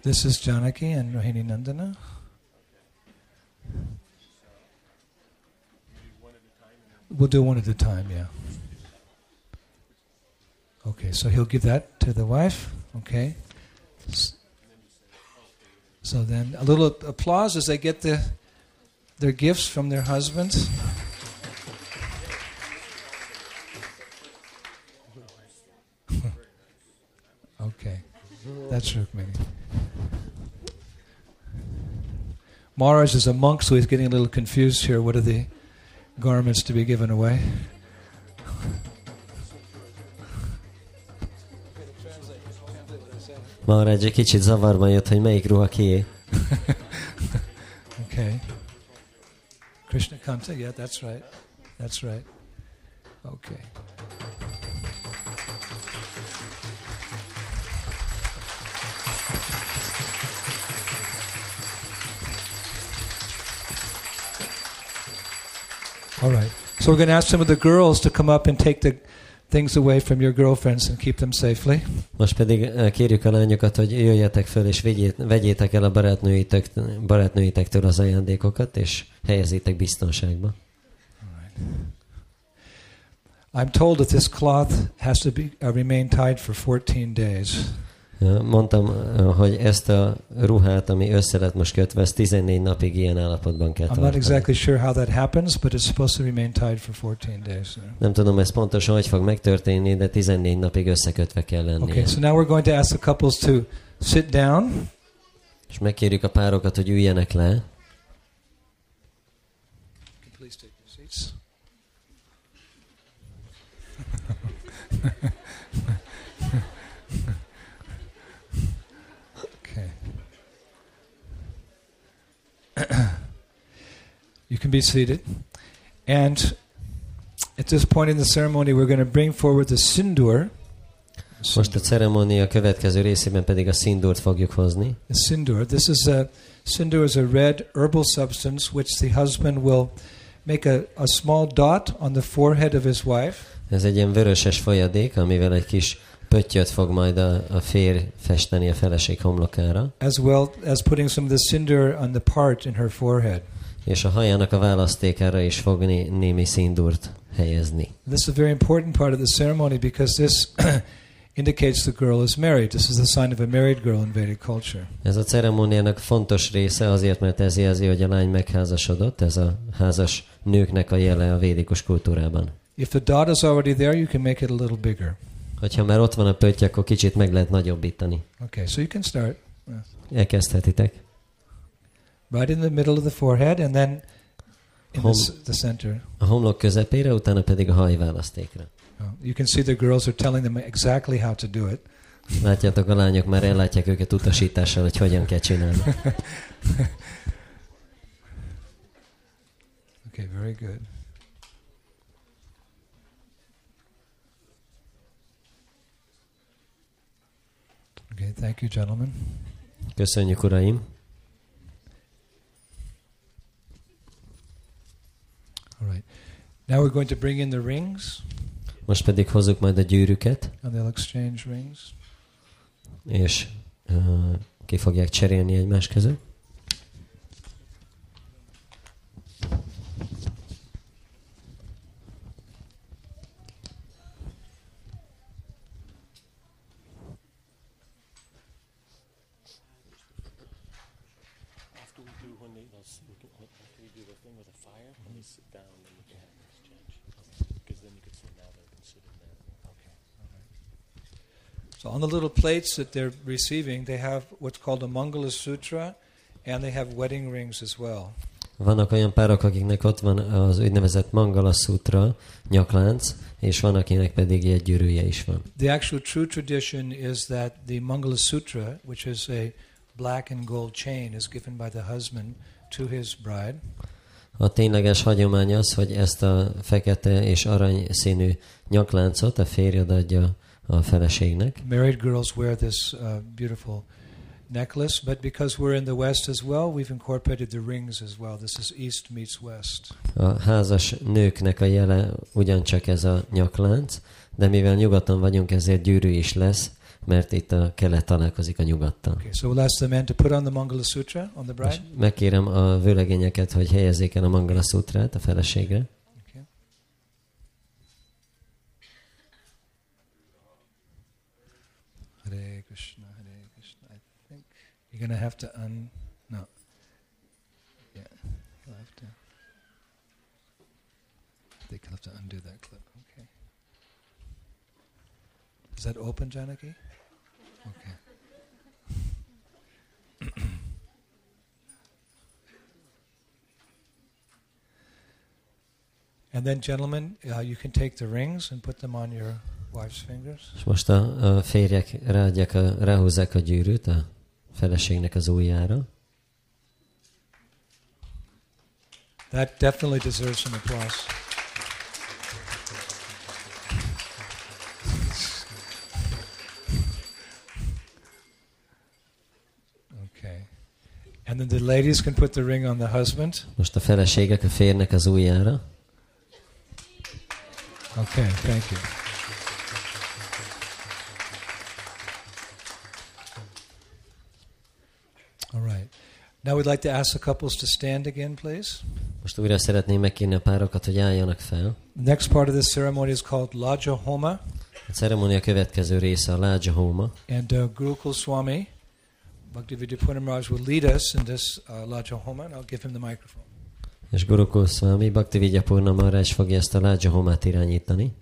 This is Janaki and Rohini Nandana. We'll do one at a time, yeah. Okay, so he'll give that to the wife. Okay. So then a little applause as they get the, their gifts from their husbands. Okay. shook me. Maharaj is a monk, so he's getting a little confused here. What are the garments to be given away? Maharaj egy kicsit zavarban jött, hogy melyik ruha kié. Okay. Krishna Kanta, yeah, that's right. That's right. Okay. All right. So we're going to ask some of the girls to come up and take the things away from your girlfriends and keep them safely. Most pedig eh, kérjük a lányokat, hogy jöjjetek föl és vigyét, vegyétek el a barátnőitek, barátnőitektől az ajándékokat, és helyezzétek biztonságba. I'm told that this cloth has to be uh, remain tied for 14 days. Mondtam, hogy ezt a ruhát, ami össze lett most kötve, ezt 14 napig ilyen állapotban kell I'm not tartani. exactly sure how that happens, but it's supposed to remain tied for 14 days. Nem tudom, ez pontosan hogy fog megtörténni, de 14 napig összekötve kell lennie. Okay, so now we're going to ask the couples to sit down. És megkérjük a párokat, hogy üljenek le. Please take your seats. okay. You can be seated. And at this point in the ceremony, we're going to bring forward the sindur. Most a ceremónia következő részében pedig a szindúrt fogjuk hozni. The sindur. This is a sindur is a red herbal substance which the husband will make a, a small dot on the forehead of his wife. Ez egy ilyen vöröses folyadék, amivel egy kis pöttyöt fog majd a, a férj festeni a feleség homlokára, as well as putting some of the cinder on the part in her forehead. és a hajának a választékára is fog né, némi szindúrt helyezni. This is a very important part of the ceremony because this indicates the girl is married. This is the sign of a married girl in Vedic culture. Ez a ceremóniának fontos része azért, mert ez jelzi, hogy a lány megházasodott, ez a házas nőknek a jele a védikus kultúrában. If the dot is already there, you can make it a little bigger. Hogyha már ott van a pötty, akkor kicsit meg lehet nagyobbítani. Okay, so you can start Elkezdhetitek. right in the middle of the forehead and then in the, Hom- the center. A homlok közepére, utána pedig a hajválasztékra. Oh, You can see the girls are telling them exactly how to do it. Látjátok, a lányok már ellátják őket utasítással, hogy hogyan kell csinálni. Okay, very good. Okay, thank you, gentlemen. Köszönjük, uraim! All right. Now we're going to bring in the rings, Most pedig hozzuk majd a gyűrűket, and they'll exchange rings. és uh, ki fogják cserélni egymás között. After we do, when they, they'll, s- we can, after we do the thing with the fire, when they sit down, then we can have an exchange. Because then you can see now they're considering that. Okay. So on the little plates that they're receiving, they have what's called a Mangala Sutra, and they have wedding rings as well. Vannak olyan párok, akiknek ott van az úgynevezett Mangala Sutra, nyaklánc, és van, akinek pedig egy gyűrűje is van. The actual true tradition is that the Mangala Sutra, which is a black and gold chain, is given by the husband to his bride. A tényleges hagyomány az, hogy ezt a fekete és arany színű nyakláncot a férjed adja a feleségnek. Married girls wear this uh, beautiful necklace, but because we're in the West as well, we've incorporated the rings as well. This is East meets West. A házas nőknek a jele ugyancsak ez a nyaklánc, de mivel nyugaton vagyunk, ezért gyűrű is lesz, mert itt a kelet találkozik a nyugattal. Okay, so we'll ask the men to put on the Mangala Sutra on the És bride. megkérem a vőlegényeket, hogy helyezzék el a Mangala Sutrát a feleségre. You're going to have to un. No. Yeah. You'll have to. I think you'll have to undo that clip. Okay. Is that open, Janaki? Okay. and then, gentlemen, uh, you can take the rings and put them on your wife's fingers. És most a, a férjek ráadják a, ráhúzzák a gyűrűt feleségnek az ujjára. That definitely deserves some applause. Okay. And then the ladies can put the ring on the husband. Most a feleségek a férnek az ujjára. Okay, thank you. Now we'd like to ask the couples to stand again, please. Most újra szeretném megkérni a párokat, hogy álljanak fel. The next part of this ceremony is called Laja Homa, A ceremónia következő része a Lája Homa, and uh, Gurukul Swami, Bhaktivedanta Purnamraj, will lead us in this uh, Laja Homa, and I'll give him the microphone. és Gurukul Swami Bhakti Vidyapurna Maharaj fogja ezt a Lája Homát irányítani.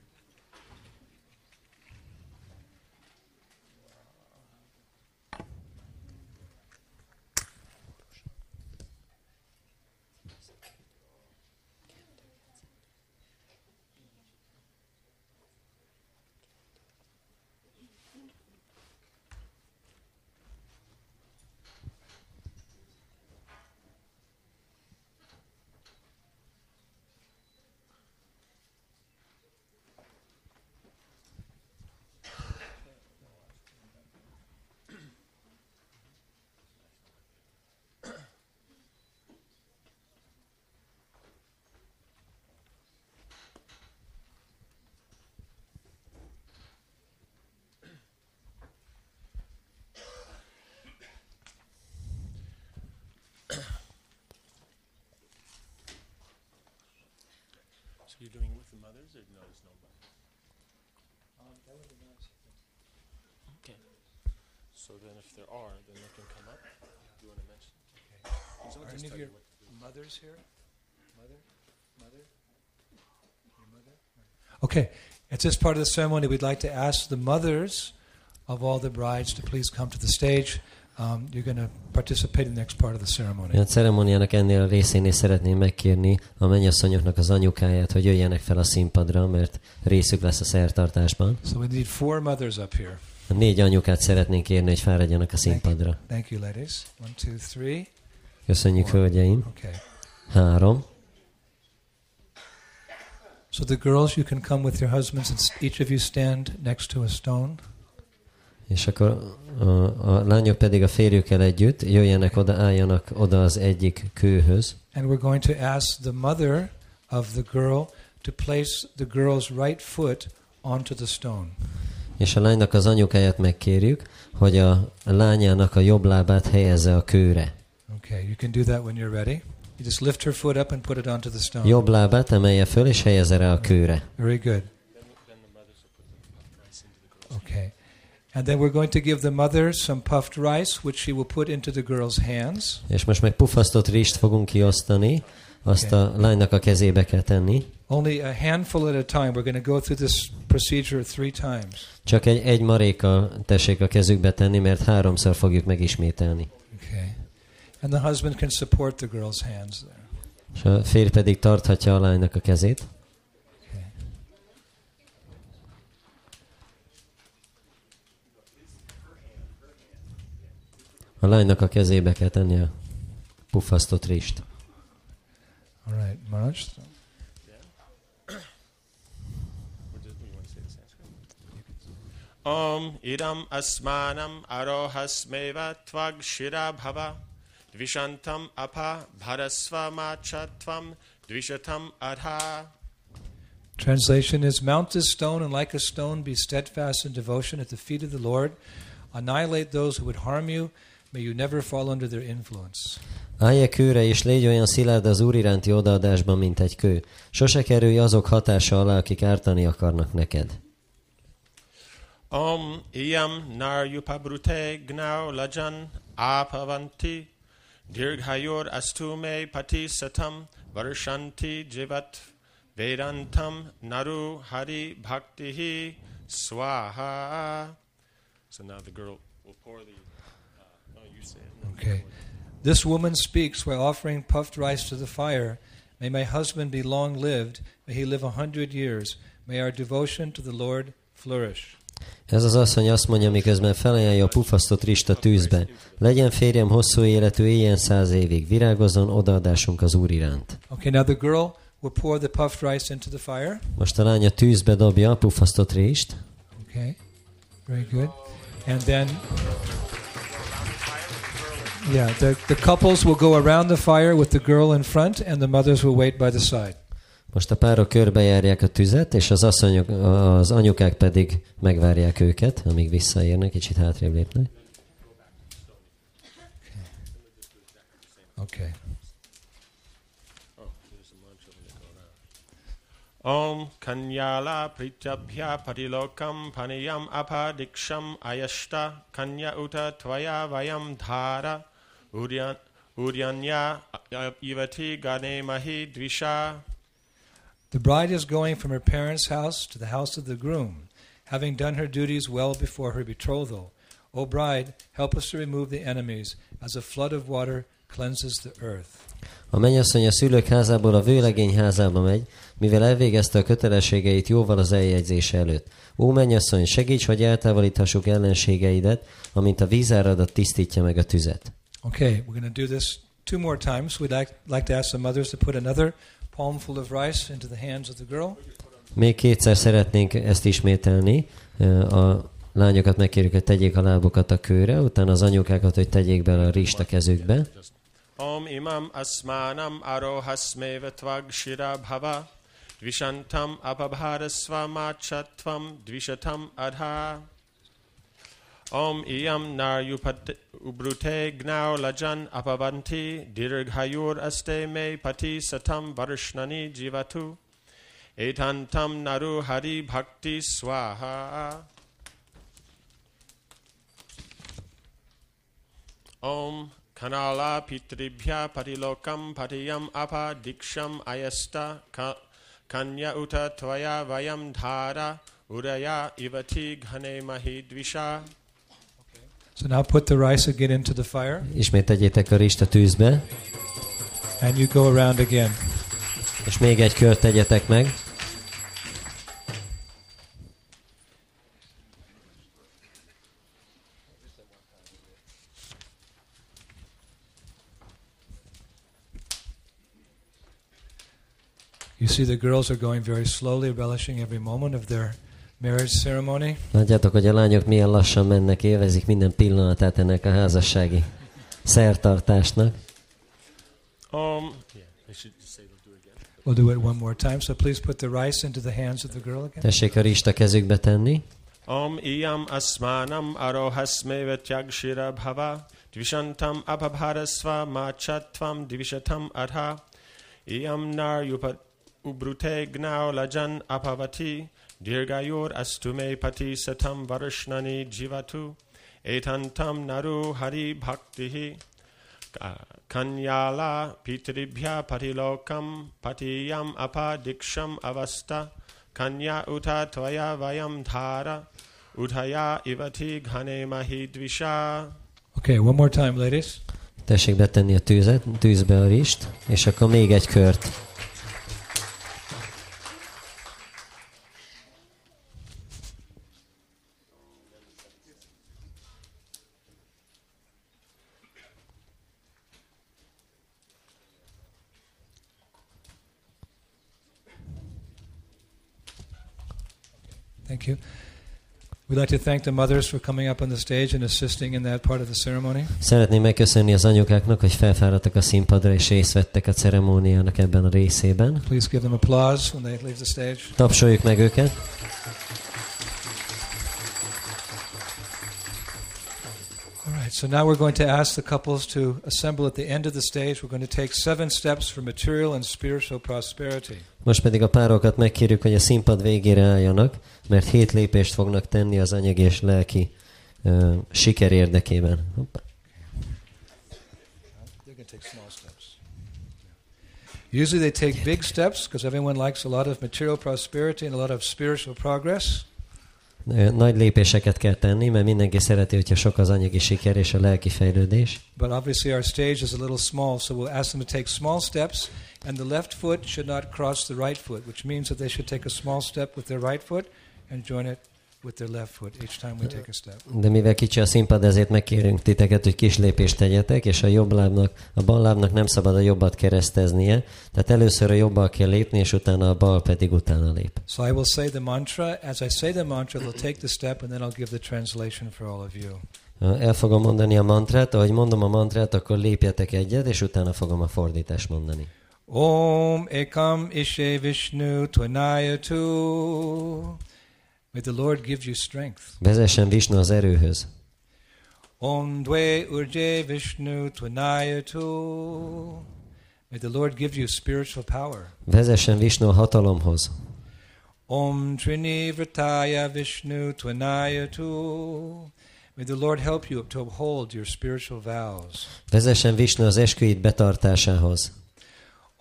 So you're doing it with the mothers, or no? There's no mothers. Okay. So then, if there are, then they can come up. Do you want to mention? So I'll Are just any of tell your you what to do. mothers here? Mother? Mother? Your mother? Okay. At this part of the ceremony, we'd like to ask the mothers of all the brides to please come to the stage. Um, you're going to participate in the next part of the ceremony. A ceremóniának ennél a részénél szeretném megkérni a mennyasszonyoknak az anyukáját, hogy jöjjenek fel a színpadra, mert részük lesz a szertartásban. So we need four mothers up here. A négy anyukát szeretnénk kérni, hogy fáradjanak a színpadra. Thank you, ladies. One, two, three. Köszönjük, hölgyeim. Okay. Három. So the girls, you can come with your husbands, and each of you stand next to a stone. És akkor a, a lányok pedig a férjükkel együtt jöjjenek oda, álljanak oda az egyik kőhöz, And we're going to ask the mother of the girl to place the girl's right foot onto the stone. és a lánynak az anyukáját megkérjük, hogy a lányának a jobb lábát helyezze a kőre. Okay, you can do that when you're ready. You just lift her foot up and put it onto the stone. Jobb lábát emelje föl, és helyezze rá a kőre. Very good. Okay. And then we're going to give the mother some puffed rice, which she will put into the girl's hands. És most meg pufasztott rist fogunk kiosztani, azt a lánynak a kezébe kell tenni. Only a handful at a time. We're going to go through this procedure three times. Csak egy, egy marékkal tessék a kezükbe tenni, mert háromszor fogjuk megismételni. Okay. And the husband can support the girl's hands there. És a férj pedig tarthatja a lánynak a kezét. Okay. A lánynak a kezébe kell tenni a puffasztott rist. All right, Sanskrit? Om idam asmanam arohasmeva tvag shira bhava dvishantam apa bharasva machatvam dvishatam adha. Translation is Mount this stone and like a stone be steadfast in devotion at the feet of the Lord. Annihilate those who would harm you. May you never fall under their influence. Állj a kőre, és légy olyan szilárd az Úr iránti odaadásban, mint egy kő. Sose kerülj azok hatása alá, akik ártani akarnak neked. Om iyam naryupabrute gnau lajan apavanti dirghayor astume pati satam varshanti jivat vedantam naru hari bhaktihi swaha. So now the girl will pour the. Uh, no, you say it. Okay. This woman speaks while offering puffed rice to the fire. May my husband be long lived. May he live a hundred years. May our devotion to the Lord flourish. Ez az asszony azt mondja, miközben felajánlja a pufasztott rista tűzbe. Legyen férjem hosszú életű, éljen száz évig, virágozzon odaadásunk az Úr iránt. Okay, now the girl will pour the puffed rice into the fire. Most a lány a tűzbe dobja a pufasztott rist, Okay, very good. And then, yeah, the, the couples will go around the fire with the girl in front, and the mothers will wait by the side. Most a párok körbejárják a tüzet, és az, asszonyok, az anyukák pedig megvárják őket, amíg visszaérnek, kicsit hátrébb lépnek. Okay. Om Kanyala Pritabhya Parilokam Paniyam Apadiksham Ayashta Kanya Uta Tvaya Vayam Dhara Uryan Uryanya Ivati Gane Mahi Dvisha The bride is going from her parents' house to the house of the groom, having done her duties well before her betrothal. O bride, help us to remove the enemies, as a flood of water cleanses the earth. A mennyasszony a szülők házából a vőlegény házába megy, mivel elvégezte a kötelességeit jóval az eljegyzése előtt. Ó mennyasszony, segíts, hogy eltávolíthassuk ellenségeidet, amint a vízáradat tisztítja meg a tüzet. Okay, we're going to do this two more times. We'd like, like to ask the mothers to put another palmful of rice into the hands of the girl. Még kétszer szeretnénk ezt ismételni. A lányokat megkérjük, hogy tegyék a lábukat a kőre, utána az anyukákat, hogy tegyék bele a rist a kezükbe. Om imam asmanam arohasmeva tvag shira bhava dvishantam apabharasva machatvam dvishatam adha Om iyam nar ubrute gnau lajan apavanti dirghayur aste me pati satam varshnani jivatu etantam naru hari bhakti swaha Om Kanala Pitribhya Patilokam Patiyam Apa Diksham Ayasta Ka- Kanya Uta Tvaya Vayam Dhara Uraya Ivati Ghane Mahi Dvisha So now put the rice again into the fire, Ismét tegyétek a rist a tűzbe, and you go around again. és még egy kört tegyetek meg. You see, the girls are going very slowly, relishing every moment of their marriage ceremony. Látjátok, hogy a lányok milyen lassan mennek, élvezik minden pillanatát ennek a házassági szertartásnak. Again. We'll do it one more time. So please put the rice into the hands of the girl again. Tessék a rist a kezükbe tenni. Om iyam asmanam arohasmeva tyagshira bhava dvishantam apabharasva machatvam divishatam adha iyam nar yupat ubrute gnau lajan apavati dirgayor astume pati satam varshnani jivatu etantam naru hari bhaktihi Ka- kanyala pitribhya patilokam patiyam apadiksham avasta kanya uta tvaya vayam dhara udhaya ivati ghane mahi dvisha Okay, one more time, ladies. Tessék betenni a tűzet, tűzbe a rist, és akkor még egy kört. You. We'd like to thank the mothers for coming up on the stage and assisting in that part of the ceremony. Szeretném megköszönni az anyukáknak, hogy felfáradtak a színpadra és részt vettek a ceremóniának ebben a részében. Please give them applause when they leave the stage. Tapsoljuk meg őket. All right, so now we're going to ask the couples to assemble at the end of the stage. We're going to take seven steps for material and spiritual prosperity. Most pedig a párokat megkérjük, hogy a színpad végére álljanak, mert hét lépést fognak tenni az anyagi és lelki uh, siker érdekében. Hoppá. Usually they take big steps because everyone likes a lot of material prosperity and a lot of spiritual progress. Nagy lépéseket kell tenni, mert mindenki szereti, hogyha sok az anyagi siker és a lelki fejlődés. But obviously our stage is a little small, so we'll ask them to take small steps And the left foot should not cross the right foot, which means that they should take a small step with their right foot and join it with their left foot each time we take a step. De mivel kicsi a színpad, ezért megkérünk titeket, hogy kis lépést tegyetek, és a jobb lábnak, a bal lábnak nem szabad a jobbat kereszteznie, tehát először a jobbal kell lépni, és utána a bal pedig utána lép. So I will say the mantra. As I say the mantra, they'll take the step, and then I'll give the translation for all of you. El fogom mondani a mantrát, ahogy mondom a mantrát, akkor lépjetek egyet, és utána fogom a fordítást mondani. Om ekam ishe vishnu tvanaya tu. May the Lord give you strength. Vezessen Vishnu az erőhöz. Om dve urje vishnu tvanaya tu. May the Lord give you spiritual power. Vezessen Vishnu a hatalomhoz. Om trini vritaya vishnu tvanaya tu. May the Lord help you to uphold your spiritual vows. Vezessen Vishnu az esküit betartásához.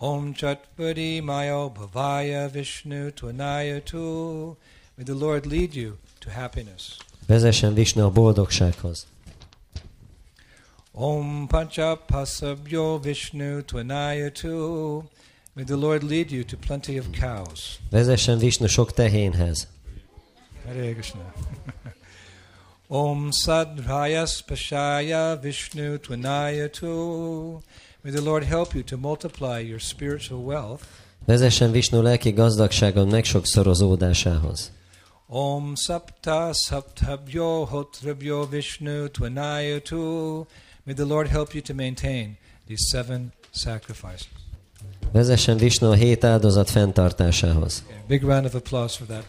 Om Chatpadi Mayo Bhavaya Vishnu Tvanaya Tu. May the Lord lead you to happiness. Vezessen Vishnu a boldogsághoz. Om Pancha Pasabhyo Vishnu Tvanaya Tu. May the Lord lead you to plenty of cows. Vezessen Vishnu sok tehénhez. Hare Krishna. Om Sadhrayas Pashaya Vishnu Tvanaya Tu. May the Lord help you to multiply your spiritual wealth. Vezessen Vishnu lelki gazdagságon megsokszorozódásához. Om Sapta Saptabhyo Hotrabhyo Vishnu. May the Lord help you to maintain these seven sacrifices. Vezessen Vishnu a hét áldozat fenntartásához. Big round of applause for that.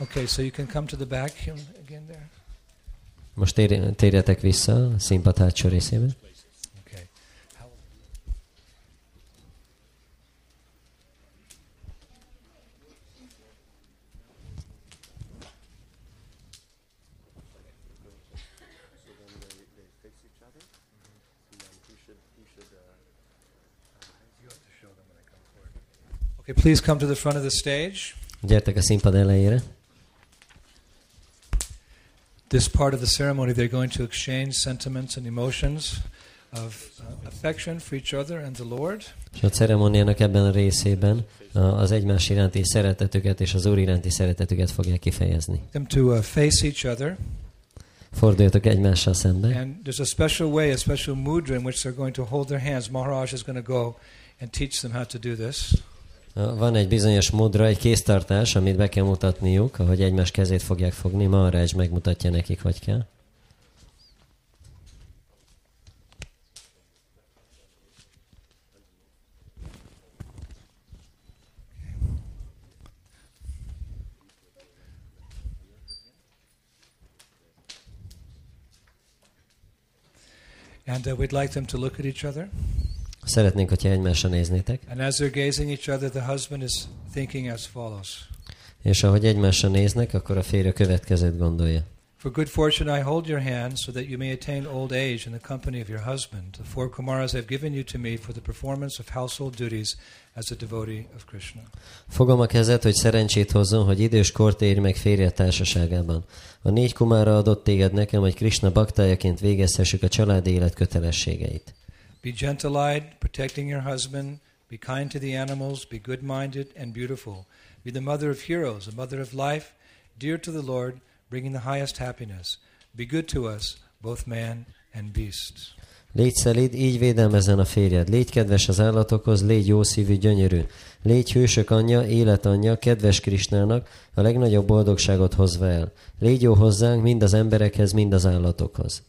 Okay, so you can come to the back again there. Most tér, térjetek vissza a színpad hátsó részébe. Okay, please come to the front of the stage. Gyertek a színpad elejére. This part of the ceremony, they're going to exchange sentiments and emotions of uh, affection for each other and the Lord. És a ceremóniának ebben a részében a- az egymás iránti szeretetüket és az Úr iránti szeretetüket fogják kifejezni. Them to uh, face each other. Forduljatok egymással szembe. And there's a special way, a special mudra in which they're going to hold their hands. Maharaj is going to go and teach them how to do this. Van egy bizonyos módra, egy kéztartás, amit be kell mutatniuk, ahogy egymás kezét fogják fogni. Maharaj megmutatja nekik, hogy kell. And uh, we'd like them to look at each other. Szeretnénk, hogyha egymásra néznétek. And as they're gazing each other, the husband is thinking as follows És ahogy egymásra néznek, akkor a férj a következőt gondolja. For good fortune I hold your hand so that you may attain old age in the company of your husband. The four Kumaras I have given you to me for the performance of household duties as a devotee of Krishna. Fogom a kezed, hogy szerencsét hozzon, hogy idős kort érj meg férje társaságában. A négy kumára adott téged nekem, hogy Krishna baktájaként végezhessük a családi élet kötelességeit. Be gentle-eyed, protecting your husband. Be kind to the animals. Be good-minded and beautiful. Be the mother of heroes, a mother of life, dear to the Lord, bringing the highest happiness. Be good to us, both man and beast. Légy szelíd, így védelmezzen a férjed. Légy kedves az állatokhoz, légy jó szívű, gyönyörű. Légy hősök anyja, életanyja, kedves Krisnának, a legnagyobb boldogságot hozva el. Légy jó hozzánk, mind az emberekhez, mind az állatokhoz.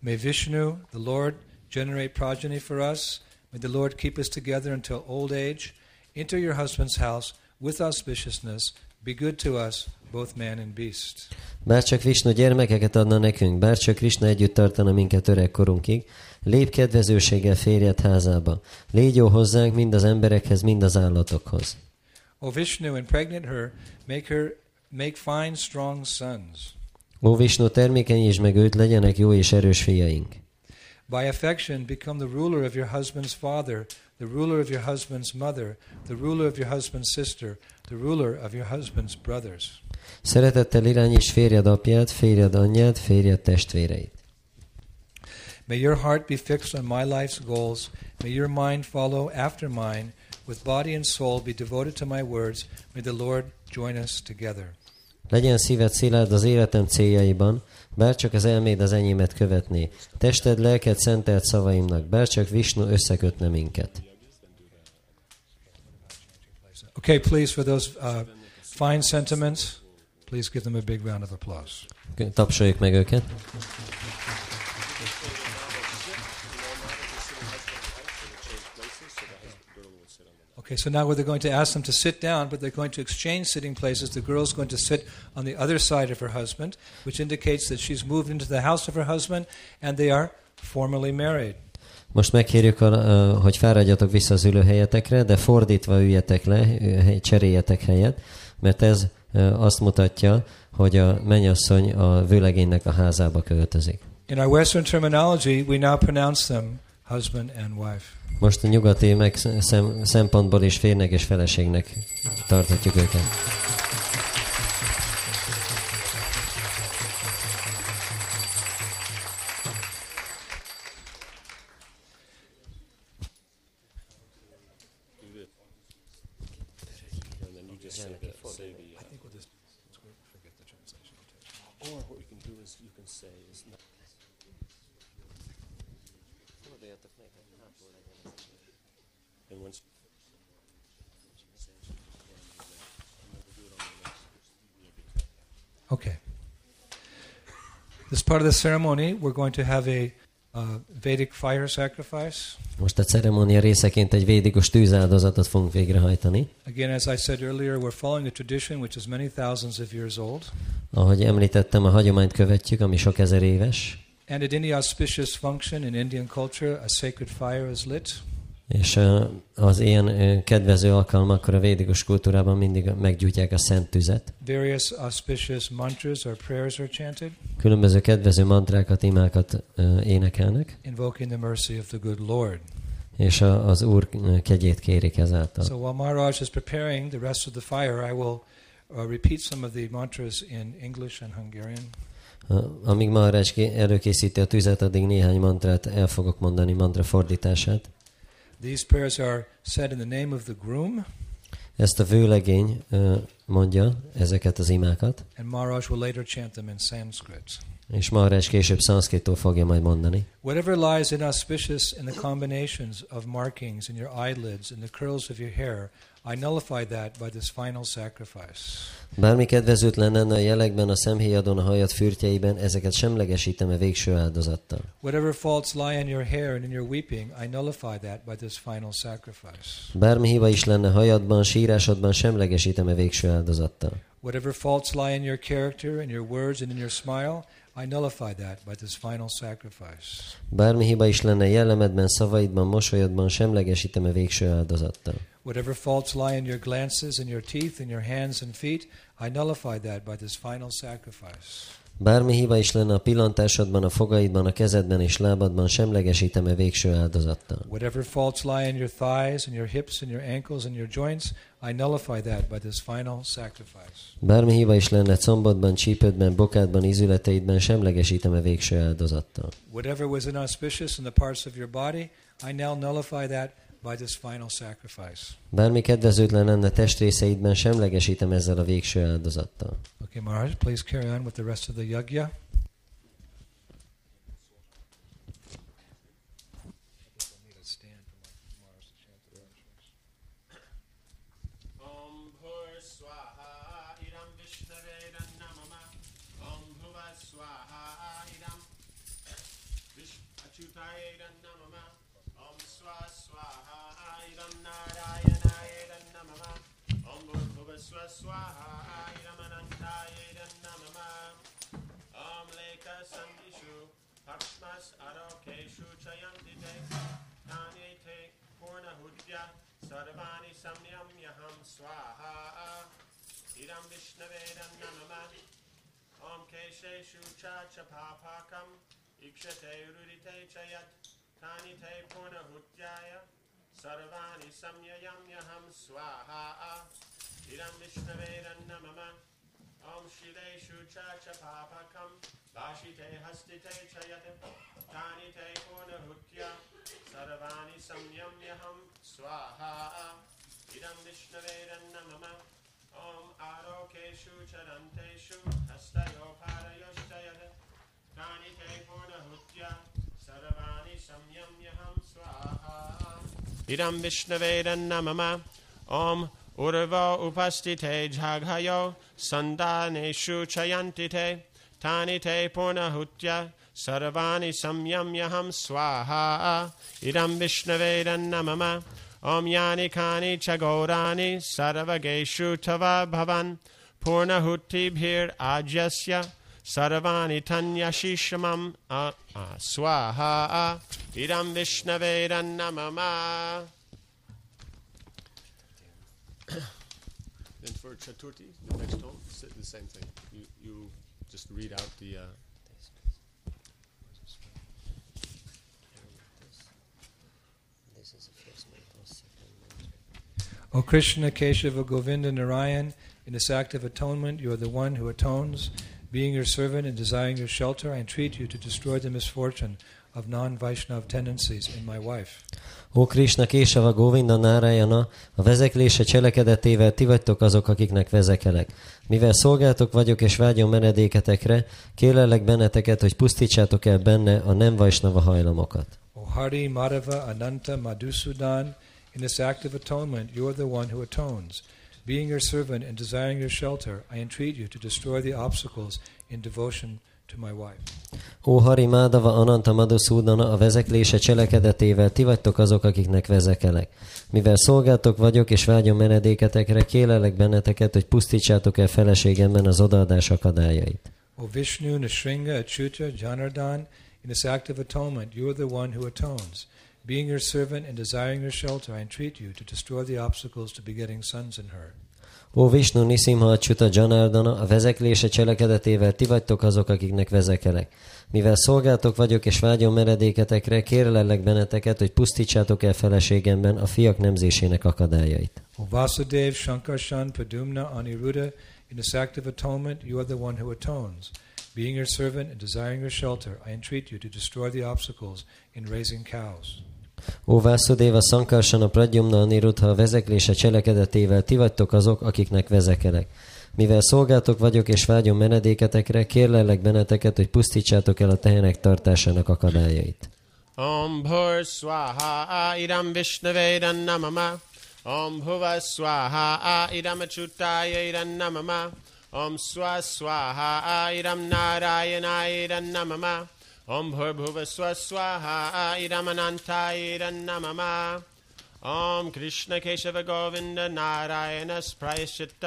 May Vishnu, the Lord, generate progeny for us. May the Lord keep us together until old age. Enter your husband's house with auspiciousness. Be good to us, both man and beast. Bár csak Vishnu gyermekeket adna nekünk, bár csak Krishna együtt tartana minket öregkorunkig, lép kedvezőséggel férjed házába. Légy jó hozzánk, mind az emberekhez, mind az állatokhoz. O Vishnu, impregnate her, make her make fine, strong sons. Ó Vishnu, termékenyítsd meg őt, legyenek jó és erős fiaink. By affection, become the ruler of your husband's father, the ruler of your husband's mother, the ruler of your husband's sister, the ruler of your husband's brothers. Szeretettel irányíts férjed apját, férjed anyját, férjed testvéreit. May your heart be fixed on my life's goals. May your mind follow after mine. With body and soul be devoted to my words. May the Lord join us together. Legyen szíved szilárd az életem céljaiban, bár csak az elméd az enyémet követné. Tested, lelked szentelt szavaimnak, bár csak Visnu összekötne minket. Okay, please, for those uh, fine sentiments, please give them a big round of applause. Tapsoljuk meg őket. Okay, so now they're going to ask them to sit down, but they're going to exchange sitting places. The girl's going to sit on the other side of her husband, which indicates that she's moved into the house of her husband and they are formally married. Most megkérjük, uh, hogy fáradjatok vissza az ülőhelyetekre, de fordítva üljetek le, cseréljetek helyet, mert ez azt mutatja, hogy a mennyasszony a vőlegénynek a házába költözik. In our Western terminology, we now pronounce them husband and wife. Most a nyugati meg szem, szempontból is férnek és feleségnek tarthatjuk őket. This part of the ceremony, we're going to have a uh, Vedic fire sacrifice. Most a ceremónia részeként egy védikus tűzáldozatot fogunk végrehajtani. Again, as I said earlier, we're following a tradition which is many thousands of years old. Ahogy említettem, a hagyományt követjük, ami sok ezer éves, And at any auspicious function in Indian culture, a sacred fire is lit. És az ilyen kedvező alkalmakkor a védikus kultúrában mindig meggyújtják a szent tüzet. Various auspicious mantras or prayers are chanted, Különböző kedvező mantrákat, imákat énekelnek, invoking the mercy of the good Lord. és az Úr kegyét kérik ezáltal. So while Maharaj is preparing the rest of the fire, I will uh, repeat some of the mantras in English and Hungarian. Amíg Maharaj ké- előkészíti a tüzet, addig néhány mantrát el fogok mondani, mantra fordítását. These prayers are said in the name of the groom, Ezt a vőlegény mondja, ezeket az imákat, and Maharaj will later chant them in Sanskrit. és Maharaj később szanszkritól fogja majd mondani. Whatever lies inauspicious in the combinations of markings in your eyelids and the curls of your hair, I nullify that by this final sacrifice. Bármi kedvezőtlen lenne a jelekben, a szemhéjadon, a hajad fürtjeiben, ezeket semlegesítem a végső áldozattal. Whatever faults lie in your hair and in your weeping, I nullify that by this final sacrifice. Bármi hiba is lenne hajadban, sírásodban, semlegesítem a végső áldozattal. Whatever faults lie in your character, in your words, and in your smile, I nullify that by this final sacrifice. Bármi hiba is lenne jellemedben, szavaidban, mosolyodban, semlegesítem a végső áldozattal. Whatever faults lie in your glances, in your teeth, in your hands and feet, I nullify that by this final sacrifice. Bármi hiba is lenne a pillantásodban, a fogaidban, a kezedben és lábadban, semlegesítem a végső áldozattal. Whatever faults lie in your thighs, and your hips, and your ankles, and your joints, I nullify that by this final sacrifice. Bármi hiba is lenne combodban, csípődben, bokádban, ízületeidben, semlegesítem a végső áldozattal. Whatever was inauspicious in the parts of your body, I now nullify that by this final sacrifice. Bármi kedvezőtlen lenne testrészeidben, semlegesítem ezzel a végső áldozattal. Okay, Maharaj, please carry on with the rest of the yajna. Shriram विष्णवे नमः ॐ केशेषु च पापाकम् इक्षतैरुरितै च यत् तानि तै पुनहुत्याय सर्वाणि संयम्यहं स्वाहा श्रीराम विष्णवे नमः ॐ शिलेषु च पापकम् भाषिते हस्तिते च यत् तानि ते पुनहुत्य सर्वाणि संयम्यहं स्वाहा इदं विष्णवेरन्नमम ॐ आरोकेषु चरन्तेषु हस्तयोपारयोश्चयः तानि ते पूर्णहुत्या, सर्वाणि संयम्यहं स्वाहा। इदं विष्णवेरन्नमम ॐ उर्व उपस्थिते जाघयो सन्तानेषु चयन्ति ते तानि ते पूर्णहुत्य, सर्वाणि संयम्यहं स्वाहा। इदं विष्णवेरन्नमम Om yani kani Chagorani saravageshu tava bhavan purnahutibhir ajasya sarvani tanyashishamam swaha idam vishnaveranamama. then for Chaturthi, the next tone, the same thing. You, you just read out the... Uh, O Krishna, Keshava, Govinda, Narayan, in this act of atonement, you are the one who atones. Being your servant and desiring your shelter, I entreat you to destroy the misfortune of non-Vaishnav tendencies in my wife. Ó Krishna, Késava, Govinda, Narayana, a vezeklése cselekedetével ti vagytok azok, akiknek vezekelek. Mivel szolgáltok vagyok és vágyom menedéketekre, kérlek benneteket, hogy pusztítsátok el benne a nem Vaisnava hajlamokat. O Hari, Madhava, Ananta, Madhusudan, In this act of atonement, you are the one who atones. Being your servant and desiring your shelter, I entreat you to destroy the obstacles in devotion to my wife. Ó Hari Mádava Ananta Madhusudana, a vezeklése cselekedetével ti vagytok azok, akiknek vezekelek. Mivel szolgáltok vagyok és vágyom menedéketekre, kélelek benneteket, hogy pusztítsátok el feleségemben az odaadás akadályait. O Vishnu, Nisringa, Achyuta, Janardan, in this act of atonement, you are the one who atones. Being your servant and desiring your shelter, I entreat you to destroy the obstacles to begetting sons in her. Ó Vishnu Nisimha Csuta Janardana, a vezeklése cselekedetével ti vagytok azok, akiknek vezekelek. Mivel szolgáltok vagyok és vágyom meredéketekre, kérlek benneteket, hogy pusztítsátok el feleségemben a fiak nemzésének akadályait. O Vasudev, Shankarshan, Padumna, Aniruddha, in this act of atonement, you are the one who atones. Being your servant and desiring your shelter, I entreat you to destroy the obstacles in raising cows. Ó Vászudéva Szankarsana Pradyumna Anirudha vezeklése cselekedetével ti vagytok azok, akiknek vezekelek. Mivel szolgátok vagyok és vágyom menedéketekre, kérlelek benneteket, hogy pusztítsátok el a tehenek tartásának akadályait. Om Bhur Swaha Idam Vishnave Namama Om Bhuva Swaha Idam Acutaya Namama Om Swa Swaha Idam Narayana Namama ॐ भूर्भुव स्व स्वाहायिरमनान्थायिरन्नमम ॐ कृष्णकेशवगोविन्दनारायणस्भ्रैश्चित्त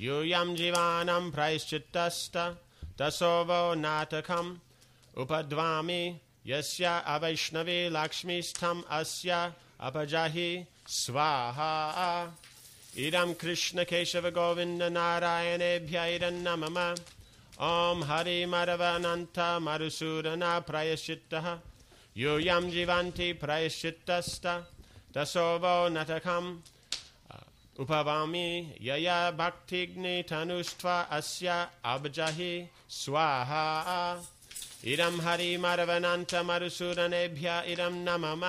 यूयं जीवानं प्रयश्चित्तस्तसो वो नाटकम्। नाथखमुपध्वामि यस्य अवैष्णवी लक्ष्मीस्थम् अस्य अपजाहि स्वाहा। इरं कृष्णकेशवगोविन्दनारायणेभ्यैरन्नम ॐ हरिमरवनन्ता मरुसूरना प्रायश्चित्तः। यूयं जीवान्ति जीवंती तसोवो नटकम् उपवामि यया भक्तिग्निधनुष्ट्वा अस्य अब्जहि। स्वाहा। इदं हरिमरवनान्तमरुसूरनेभ्य इदं न मम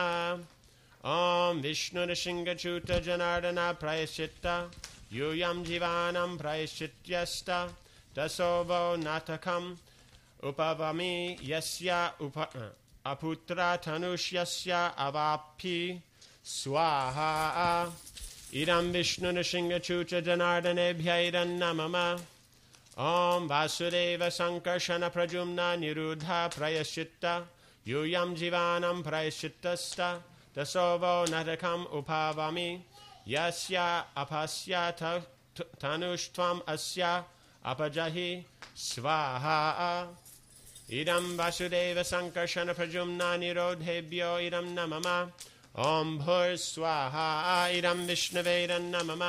ॐ विष्णुनृसिंहच्यूतजनार्दना प्रायश्चित्त। यूयं जीवानं प्रायश्चित्यस्त। dasovo natakam upavami yasya upa, uh, aputra tanushya avapi swaha idam vishnu nishinga chucha janardanebhya namama om vasudeva sankarshana prajumna nirudha prayashitta yuyam jivanam prayashittasta dasovo natakam upavami yasya apasya ta, tanushtvam asya अपजहि स्वाहा। इदं वासुदेवसङ्कर्षणप्रजुम्ना निरोधेभ्यो इदं न मम ॐ भूर्स्वाहा इदं विष्णवेरन्न मम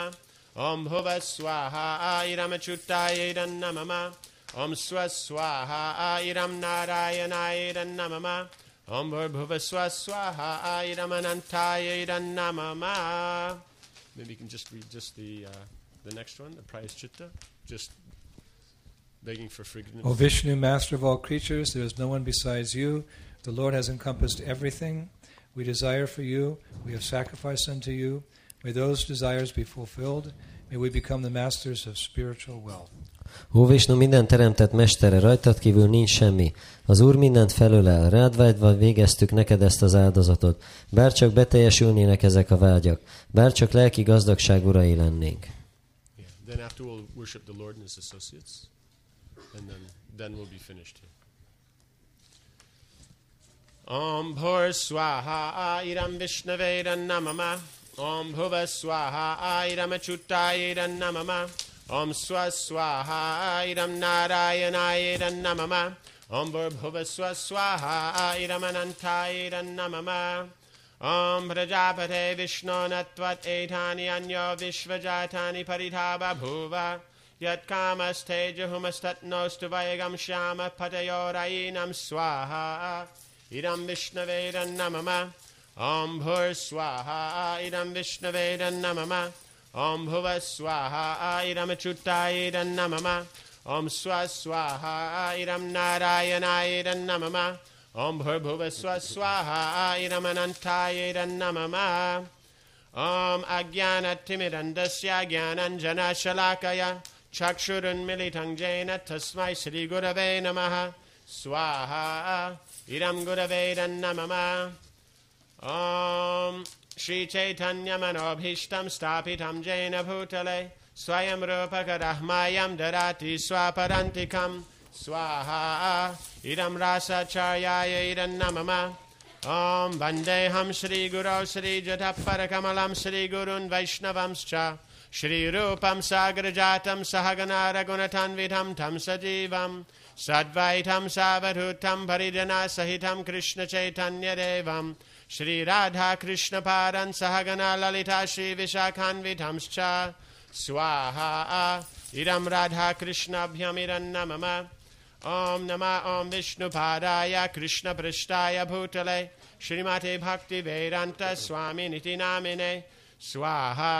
ॐ भुवस्वाहा इरमच्युतायैरन्न मम ॐ स्वस्वाहा इरं नारायणायैरन्न मम ॐ भुर्भुवस्वस्वाहा इरमनन्तायैरन्न मम Maybe you can just read just the, uh, the next one, the prayas chitta. Just begging for forgiveness. O Vishnu, master of all creatures, there is no one besides you. The Lord has encompassed everything. We desire for you. We have sacrificed unto you. May those desires be fulfilled. May we become the masters of spiritual wealth. Ó Vishnu, minden teremtett mestere, rajtad kívül nincs semmi. Az Úr mindent felölel, rád vágyva végeztük neked ezt az áldozatot. Bár csak beteljesülnének ezek a vágyak, bár csak lelki gazdagság urai lennénk. Yeah. Then after we'll worship the Lord and His associates, and then then we'll be finished here. Om Bhur Swaha Iram Vishnaveda Namama. Om Bhuva Swaha Iram Achutayeda Namama. Om Swa Swaha Iram Narayanaeda Namama. Om Bhur Bhuva Swa Swaha Iram Anantayeda Namama. Om Prajapate Vishnu Natvat Etani Anyo Vishvajatani Paritaba Bhuva Yat Kamaste Jahumastatnostu Vayagam Shama Patayorainam Swaha. Idam Vishnaveda Namama Om Bhur Swaha. Idam Vishnaveda Namama Om Bhuva Swaha. Idam Achutayeda Namama Om Swa Swaha. Idam Narayanaida Namama Om Bhur Bhuva Swa Swaha. Idam Anantayeda Namama Om Agyana Timidandasya Gyananjana Shalakaya चक्षुरुन्मिलितञ्जेन तस्मै श्रीगुरवे नमः। स्वाहा, इदं ओ ॐ श्रीचैतन्यमनोभीष्टं स्थापितं जैन भूतले, स्वयं रूपकरह्मायं ददाति स्वापरान्तिकं स्वाहा, इदं रासाचार्याय इदन्नमम। ॐ वन्देऽहं श्रीगुरौ श्रीजठः परकमलं श्रीगुरुन् वैष्णवंश्च। श्रीरूपं सागरजातं सहगना रघुनथान्विधं तं सजीवम् सद्वैतं सावधूतं भरिजनासहितं कृष्णचैतन्यदेवं श्रीराधाकृष्णपारं सहगना ललिता श्रीविशाखान्विधंश्च स्वाहा इदं राधाकृष्णाभ्यमिरन्न मम ॐ नमः ॐ विष्णुपादाय कृष्णपृष्ठाय भूतले श्रीमते भक्तिवेदान्तस्वामिनिति नामिने स्वाहा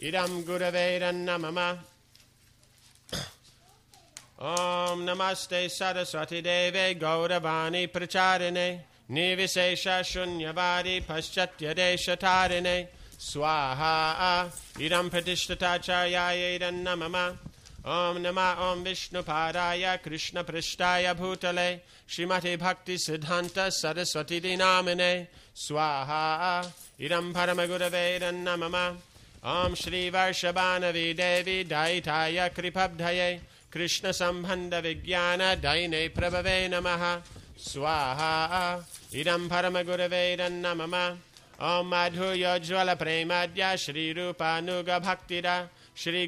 Sahagana Lalita Shri Vishakhanvitamscha Swaha Idam Radha Krishna Bhyamiran Namama. Om Nama Om Vishnu Padaya Krishna Prishtaya Bhutale Shrimate Bhakti Vedanta Swami Niti Namine Swaha Idam Guruvedan Namama Om Namaste Saraswati Deve Gauravani Pracharine. Nivishesha Shunyavadi Paschatya Desha Tarine. Swaha Idam Pratishtatacharyaya Idam Namama. Om Nama Om Vishnu Padaya Krishna Prishtaya Bhutale. Shrimati Bhakti Siddhanta Saraswati Dinamine. Swaha Idam Paramagurave Idam Namama Om Shri Varshabhanavi Devi Daitaya Kripabdhaye Krishna Sambhanda Vijnana Daine Prabhave Namaha Swaha Idam Paramagurave Idam Namama Om Madhuya Jwala Premadya Shri Rupa Nuga Bhaktida Shri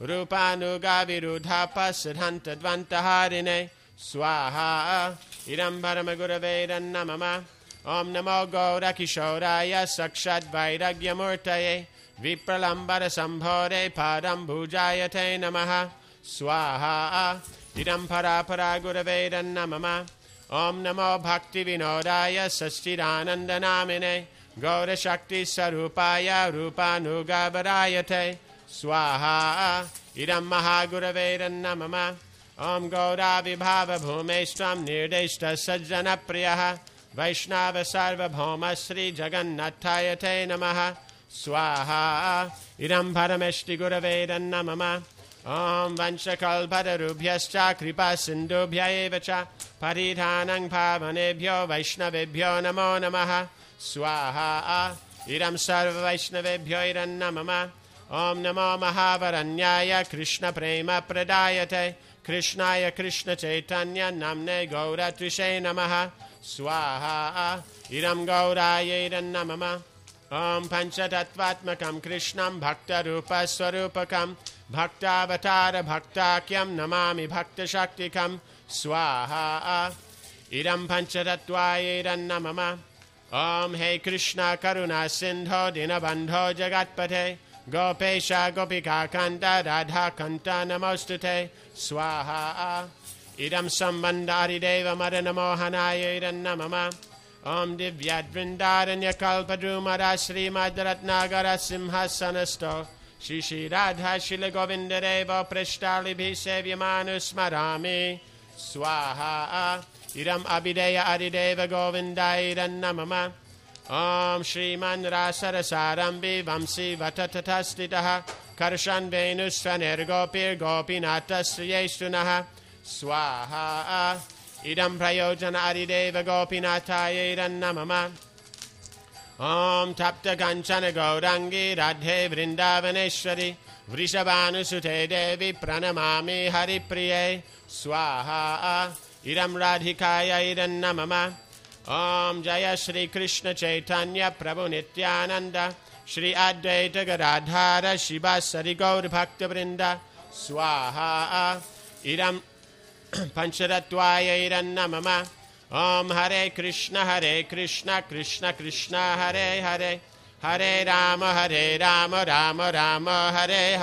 रूपानुगाविरुधापश्रन्तद्वन्तहारिणै स्वाहा। इदं मम ॐ नमो गौरकिशोराय सक्षद्वैरग्यमूर्तये। विप्रलम्बरसम्भोरे पारं भुजायते नमः। स्वाहा। इदं परापरा गुरवैरन्नमम ॐ नमो भक्तिविनोदाय षष्टिरानन्दनामिने गौरशक्तिस्वरूपाय रूपानुगावरायते Paramagurave Idam Namama Om Namo Gaura Kishoraya Sakshat Vairagya Murtaye Vipralambara Sambhore Padam Bhujayate Namaha Swaha Idam Parapara Gurave Idam Namama Om Namo Bhakti Vinodaya Sastidananda Namine ॐ नमो महावरन्याय कृष्णप्रेमप्रदायते कृष्णाय कृष्णचैतन्य नाम्ने गौरत्रिषे नमः स्वाहा इरं गौरायैरन्नमम ॐ पञ्चतत्त्वात्मकं कृष्णं भक्तरूपस्वरूपकं भक्तावतारभक्ताख्यं नमामि भक्तशक्तिकं स्वाहा इदं पञ्चतत्त्वायैरन्नमम ॐ हे कृष्ण करुणा सिन्धो दीनबन्धो जगत्पथे Gopesha Gopika Kanda Radha Kanta Namostute Swaha Idam Sambandari Deva Madana Mohanaya Idam Namama Om Divyadvrindaranya Kalpadrumara Sri Madratnagara Simhasanasto Shri Radha Shila Govindadeva Prashtalibhi Sevyamanu Smarami Swaha Idam Abideya Adideva Govindai Idam Namama ॐ श्रीमन्रासरसारम्बि वंसि वटतटस्थितः कर्षन् वेणुस्वनिर्गोपिर्गोपीनाथश्रियैस्तु नः स्वाहा इदं प्रयोजन हरिदेव गोपीनाथायैरन्नमम ॐ तप्तकञ्चन गौरंगी राधे वृन्दावनेश्वरि वृषभानुसुते देवि प्रणमामि हरिप्रियै स्वाहा इदं राधिकायैरन्नमम Haripriye Swaha Idam Radhikaya Idan Namama Om Jaya Shri Krishna Chaitanya Prabhu Nityananda. Shri Advaita Gadadhara Shiva Sari Gaur Bhakta Vrinda. Swaha. Idam Pancharattvaya Irannamama Om Hare Krishna Hare Krishna Krishna Krishna Hare Hare. Hare Rama Hare Rama Rama Rama Hare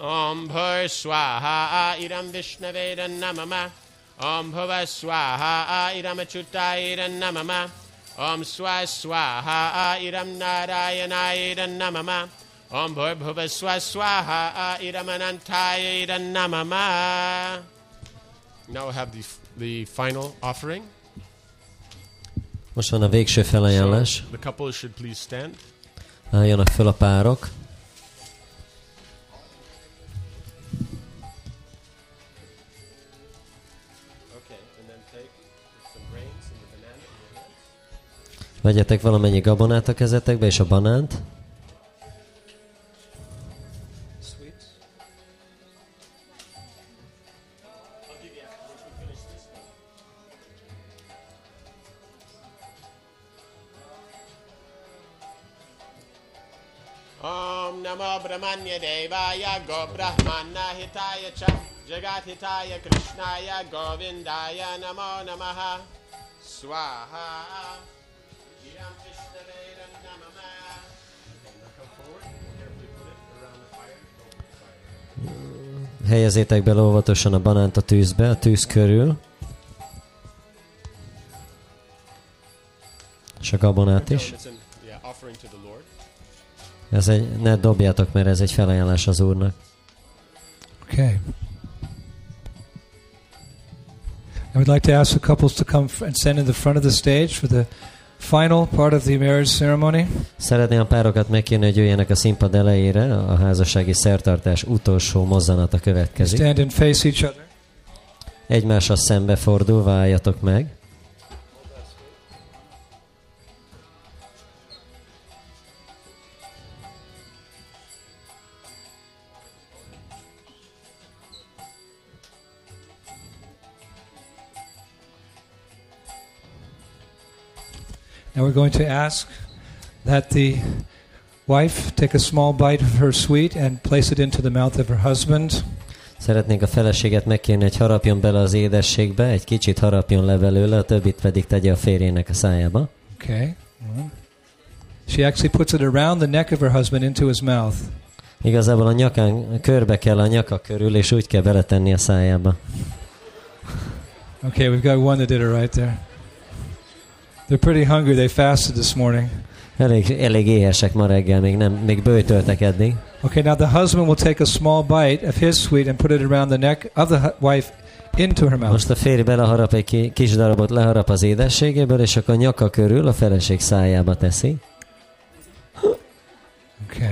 Om Bhur Swaha Iram Vishnavedanamama Om Bhuva Swaha Iram Achutairanamama Om Swa Swaha Iram Narayanayiranamama Om Bhurbhuva Swa Swaha Iramanantaya Iranamama. Now we have the, the final offering. Most van a végső felajánlás. So the couples should please stand. Álljanak föl a párok. Vegyetek valamennyi gabonát a kezetekbe és a banánt. Om Namo Brahmanya Devaya Go Brahmana Hitaya Cha Jagat Hitaya Krishnaya Govindaya Namo Namaha Swaha Namama it around the fire. Helyezzétek bele óvatosan a banánt a tűzbe, a tűz körül. És a gabonát is. Ez egy, ne dobjátok, mert ez egy felajánlás az Úrnak. Okay. I would like to ask the couples to come and stand in the front of the stage for the final part of the marriage ceremony. Szeretném a párokat megkérni, hogy jöjjenek a színpad elejére, a házassági szertartás utolsó mozzanata következik. Stand and face each other. Egymásra szembe fordulva álljatok meg. Now we're going to ask that the wife take a small bite of her sweet and place it into the mouth of her husband. Szeretnénk a feleséget megkérni, hogy harapjon bele az édességbe, egy kicsit harapjon le belőle, a többit pedig tegye a férjének a szájába. Okay. She actually puts it around the neck of her husband into his mouth. Igazából a nyakán körbe kell a nyaka körül, és úgy kell beletenni a szájába. Okay, we've got one that did it right there. They're pretty hungry. They fasted this morning. Elég, elég éhesek ma reggel, még, nem, még bőtöltek eddig. Okay, now the husband will take a small bite of his sweet and put it around the neck of the wife into her mouth. Most a férj beleharap egy ki- kis darabot, leharap az édességéből, és akkor nyaka körül a feleség szájába teszi. Okay.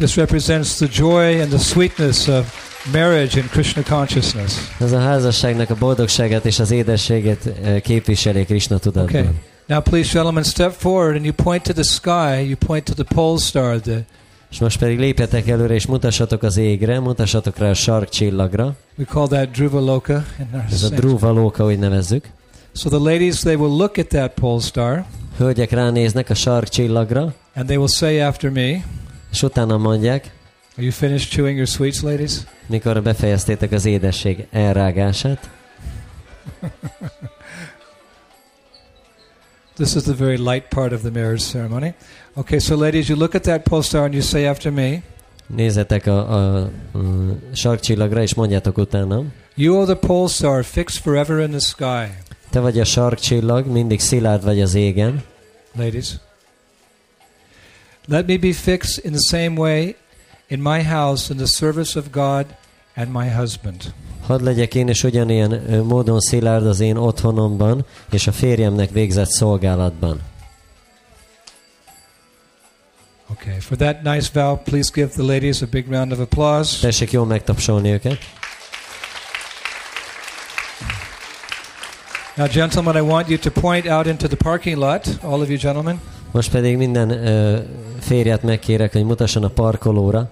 This represents the joy and the sweetness of marriage in Krishna consciousness. Ez a házasságnak a boldogságát és az édességet eh, képviseli Krishna tudatban. Okay. Now, please, gentlemen, step forward and you point to the sky. You point to the pole star, the És most pedig lépjetek előre, és mutassatok az égre, mutassatok rá a sarkcsillagra. we call that Dhruva Loka. In our Ez a. Dhruva Lóka, úgy nevezzük. So the ladies, they will look at that pole star Hölgyek ránéznek a sarkcsillagra, and they will say after me, és utána mondják, Are you finished chewing your sweets, ladies? mikor befejeztétek az édesség elrágását. This is the very light part of the marriage ceremony. Okay, so ladies, you look at that pole star and you say after me, Nézzetek a, a, a sarkcsillagra, és mondjátok utána. You are the pole star fixed forever in the sky. Te vagy a sarkcsillag, mindig szilárd vagy az égen. Ladies, let me be fixed in the same way in my house in the service of God and my husband. Hadd legyek én is ugyanilyen módon szilárd az én otthonomban, és a férjemnek végzett szolgálatban. Okay, for that nice vow, please give the ladies a big round of applause. Tessék jól megtapsolni őket. Now, gentlemen, I want you to point out into the parking lot, all of you gentlemen. Most pedig minden ö, férjet megkérek, hogy mutasson a parkolóra,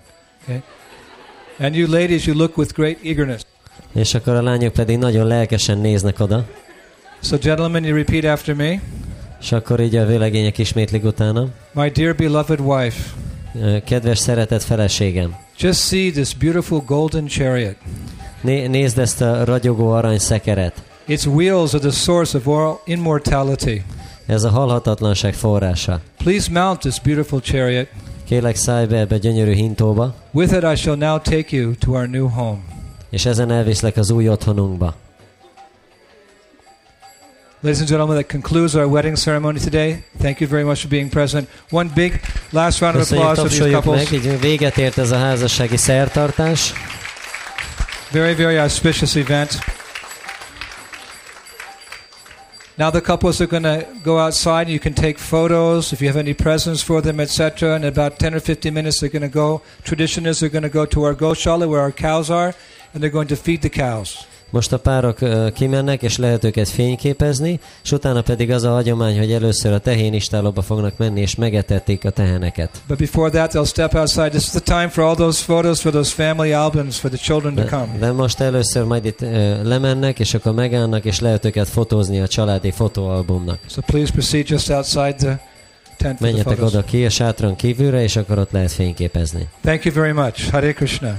And you ladies, you look with great eagerness. és akkor a lányok pedig nagyon lelkesen néznek oda, So, gentlemen, you repeat after me. és akkor így a vőlegények ismétlik utána. My dear beloved wife, Kedves szeretett feleségem, just see this beautiful golden chariot. né- nézd ezt a ragyogó arany szekeret. Its wheels are the source of all immortality. Ez a halhatatlanság forrása. Please mount this beautiful chariot. Kélek szállj be ebbe gyönyörű hintóba, With it, I shall now take you to our new home. és ezen elviszlek az új otthonunkba. Ladies and gentlemen, that concludes our wedding ceremony today. Thank you very much for being present. One big last round of applause for these couples. meg, így véget ért ez a házassági szertartás. Very, very auspicious event. Now the couples are going to go outside and you can take photos if you have any presents for them, etc. And in about 10 or 15 minutes, they're going to go. Tradition is they're going to go to our goshala where our cows are and they're going to feed the cows. Most a párok kimennek, és lehet őket fényképezni, és utána pedig az a hagyomány, hogy először a tehénistálóba fognak menni, és megetették a teheneket. But before that, they'll step outside. This is the time for all those photos, for those family albums, for the children to De, come. de most először majd itt ö, lemennek, és akkor megállnak, és lehet őket fotózni a családi fotóalbumnak. So please proceed just outside the tent Menjetek oda ki a sátron kívülre, és akkor ott lehet fényképezni. Thank you very much. Hare Krishna.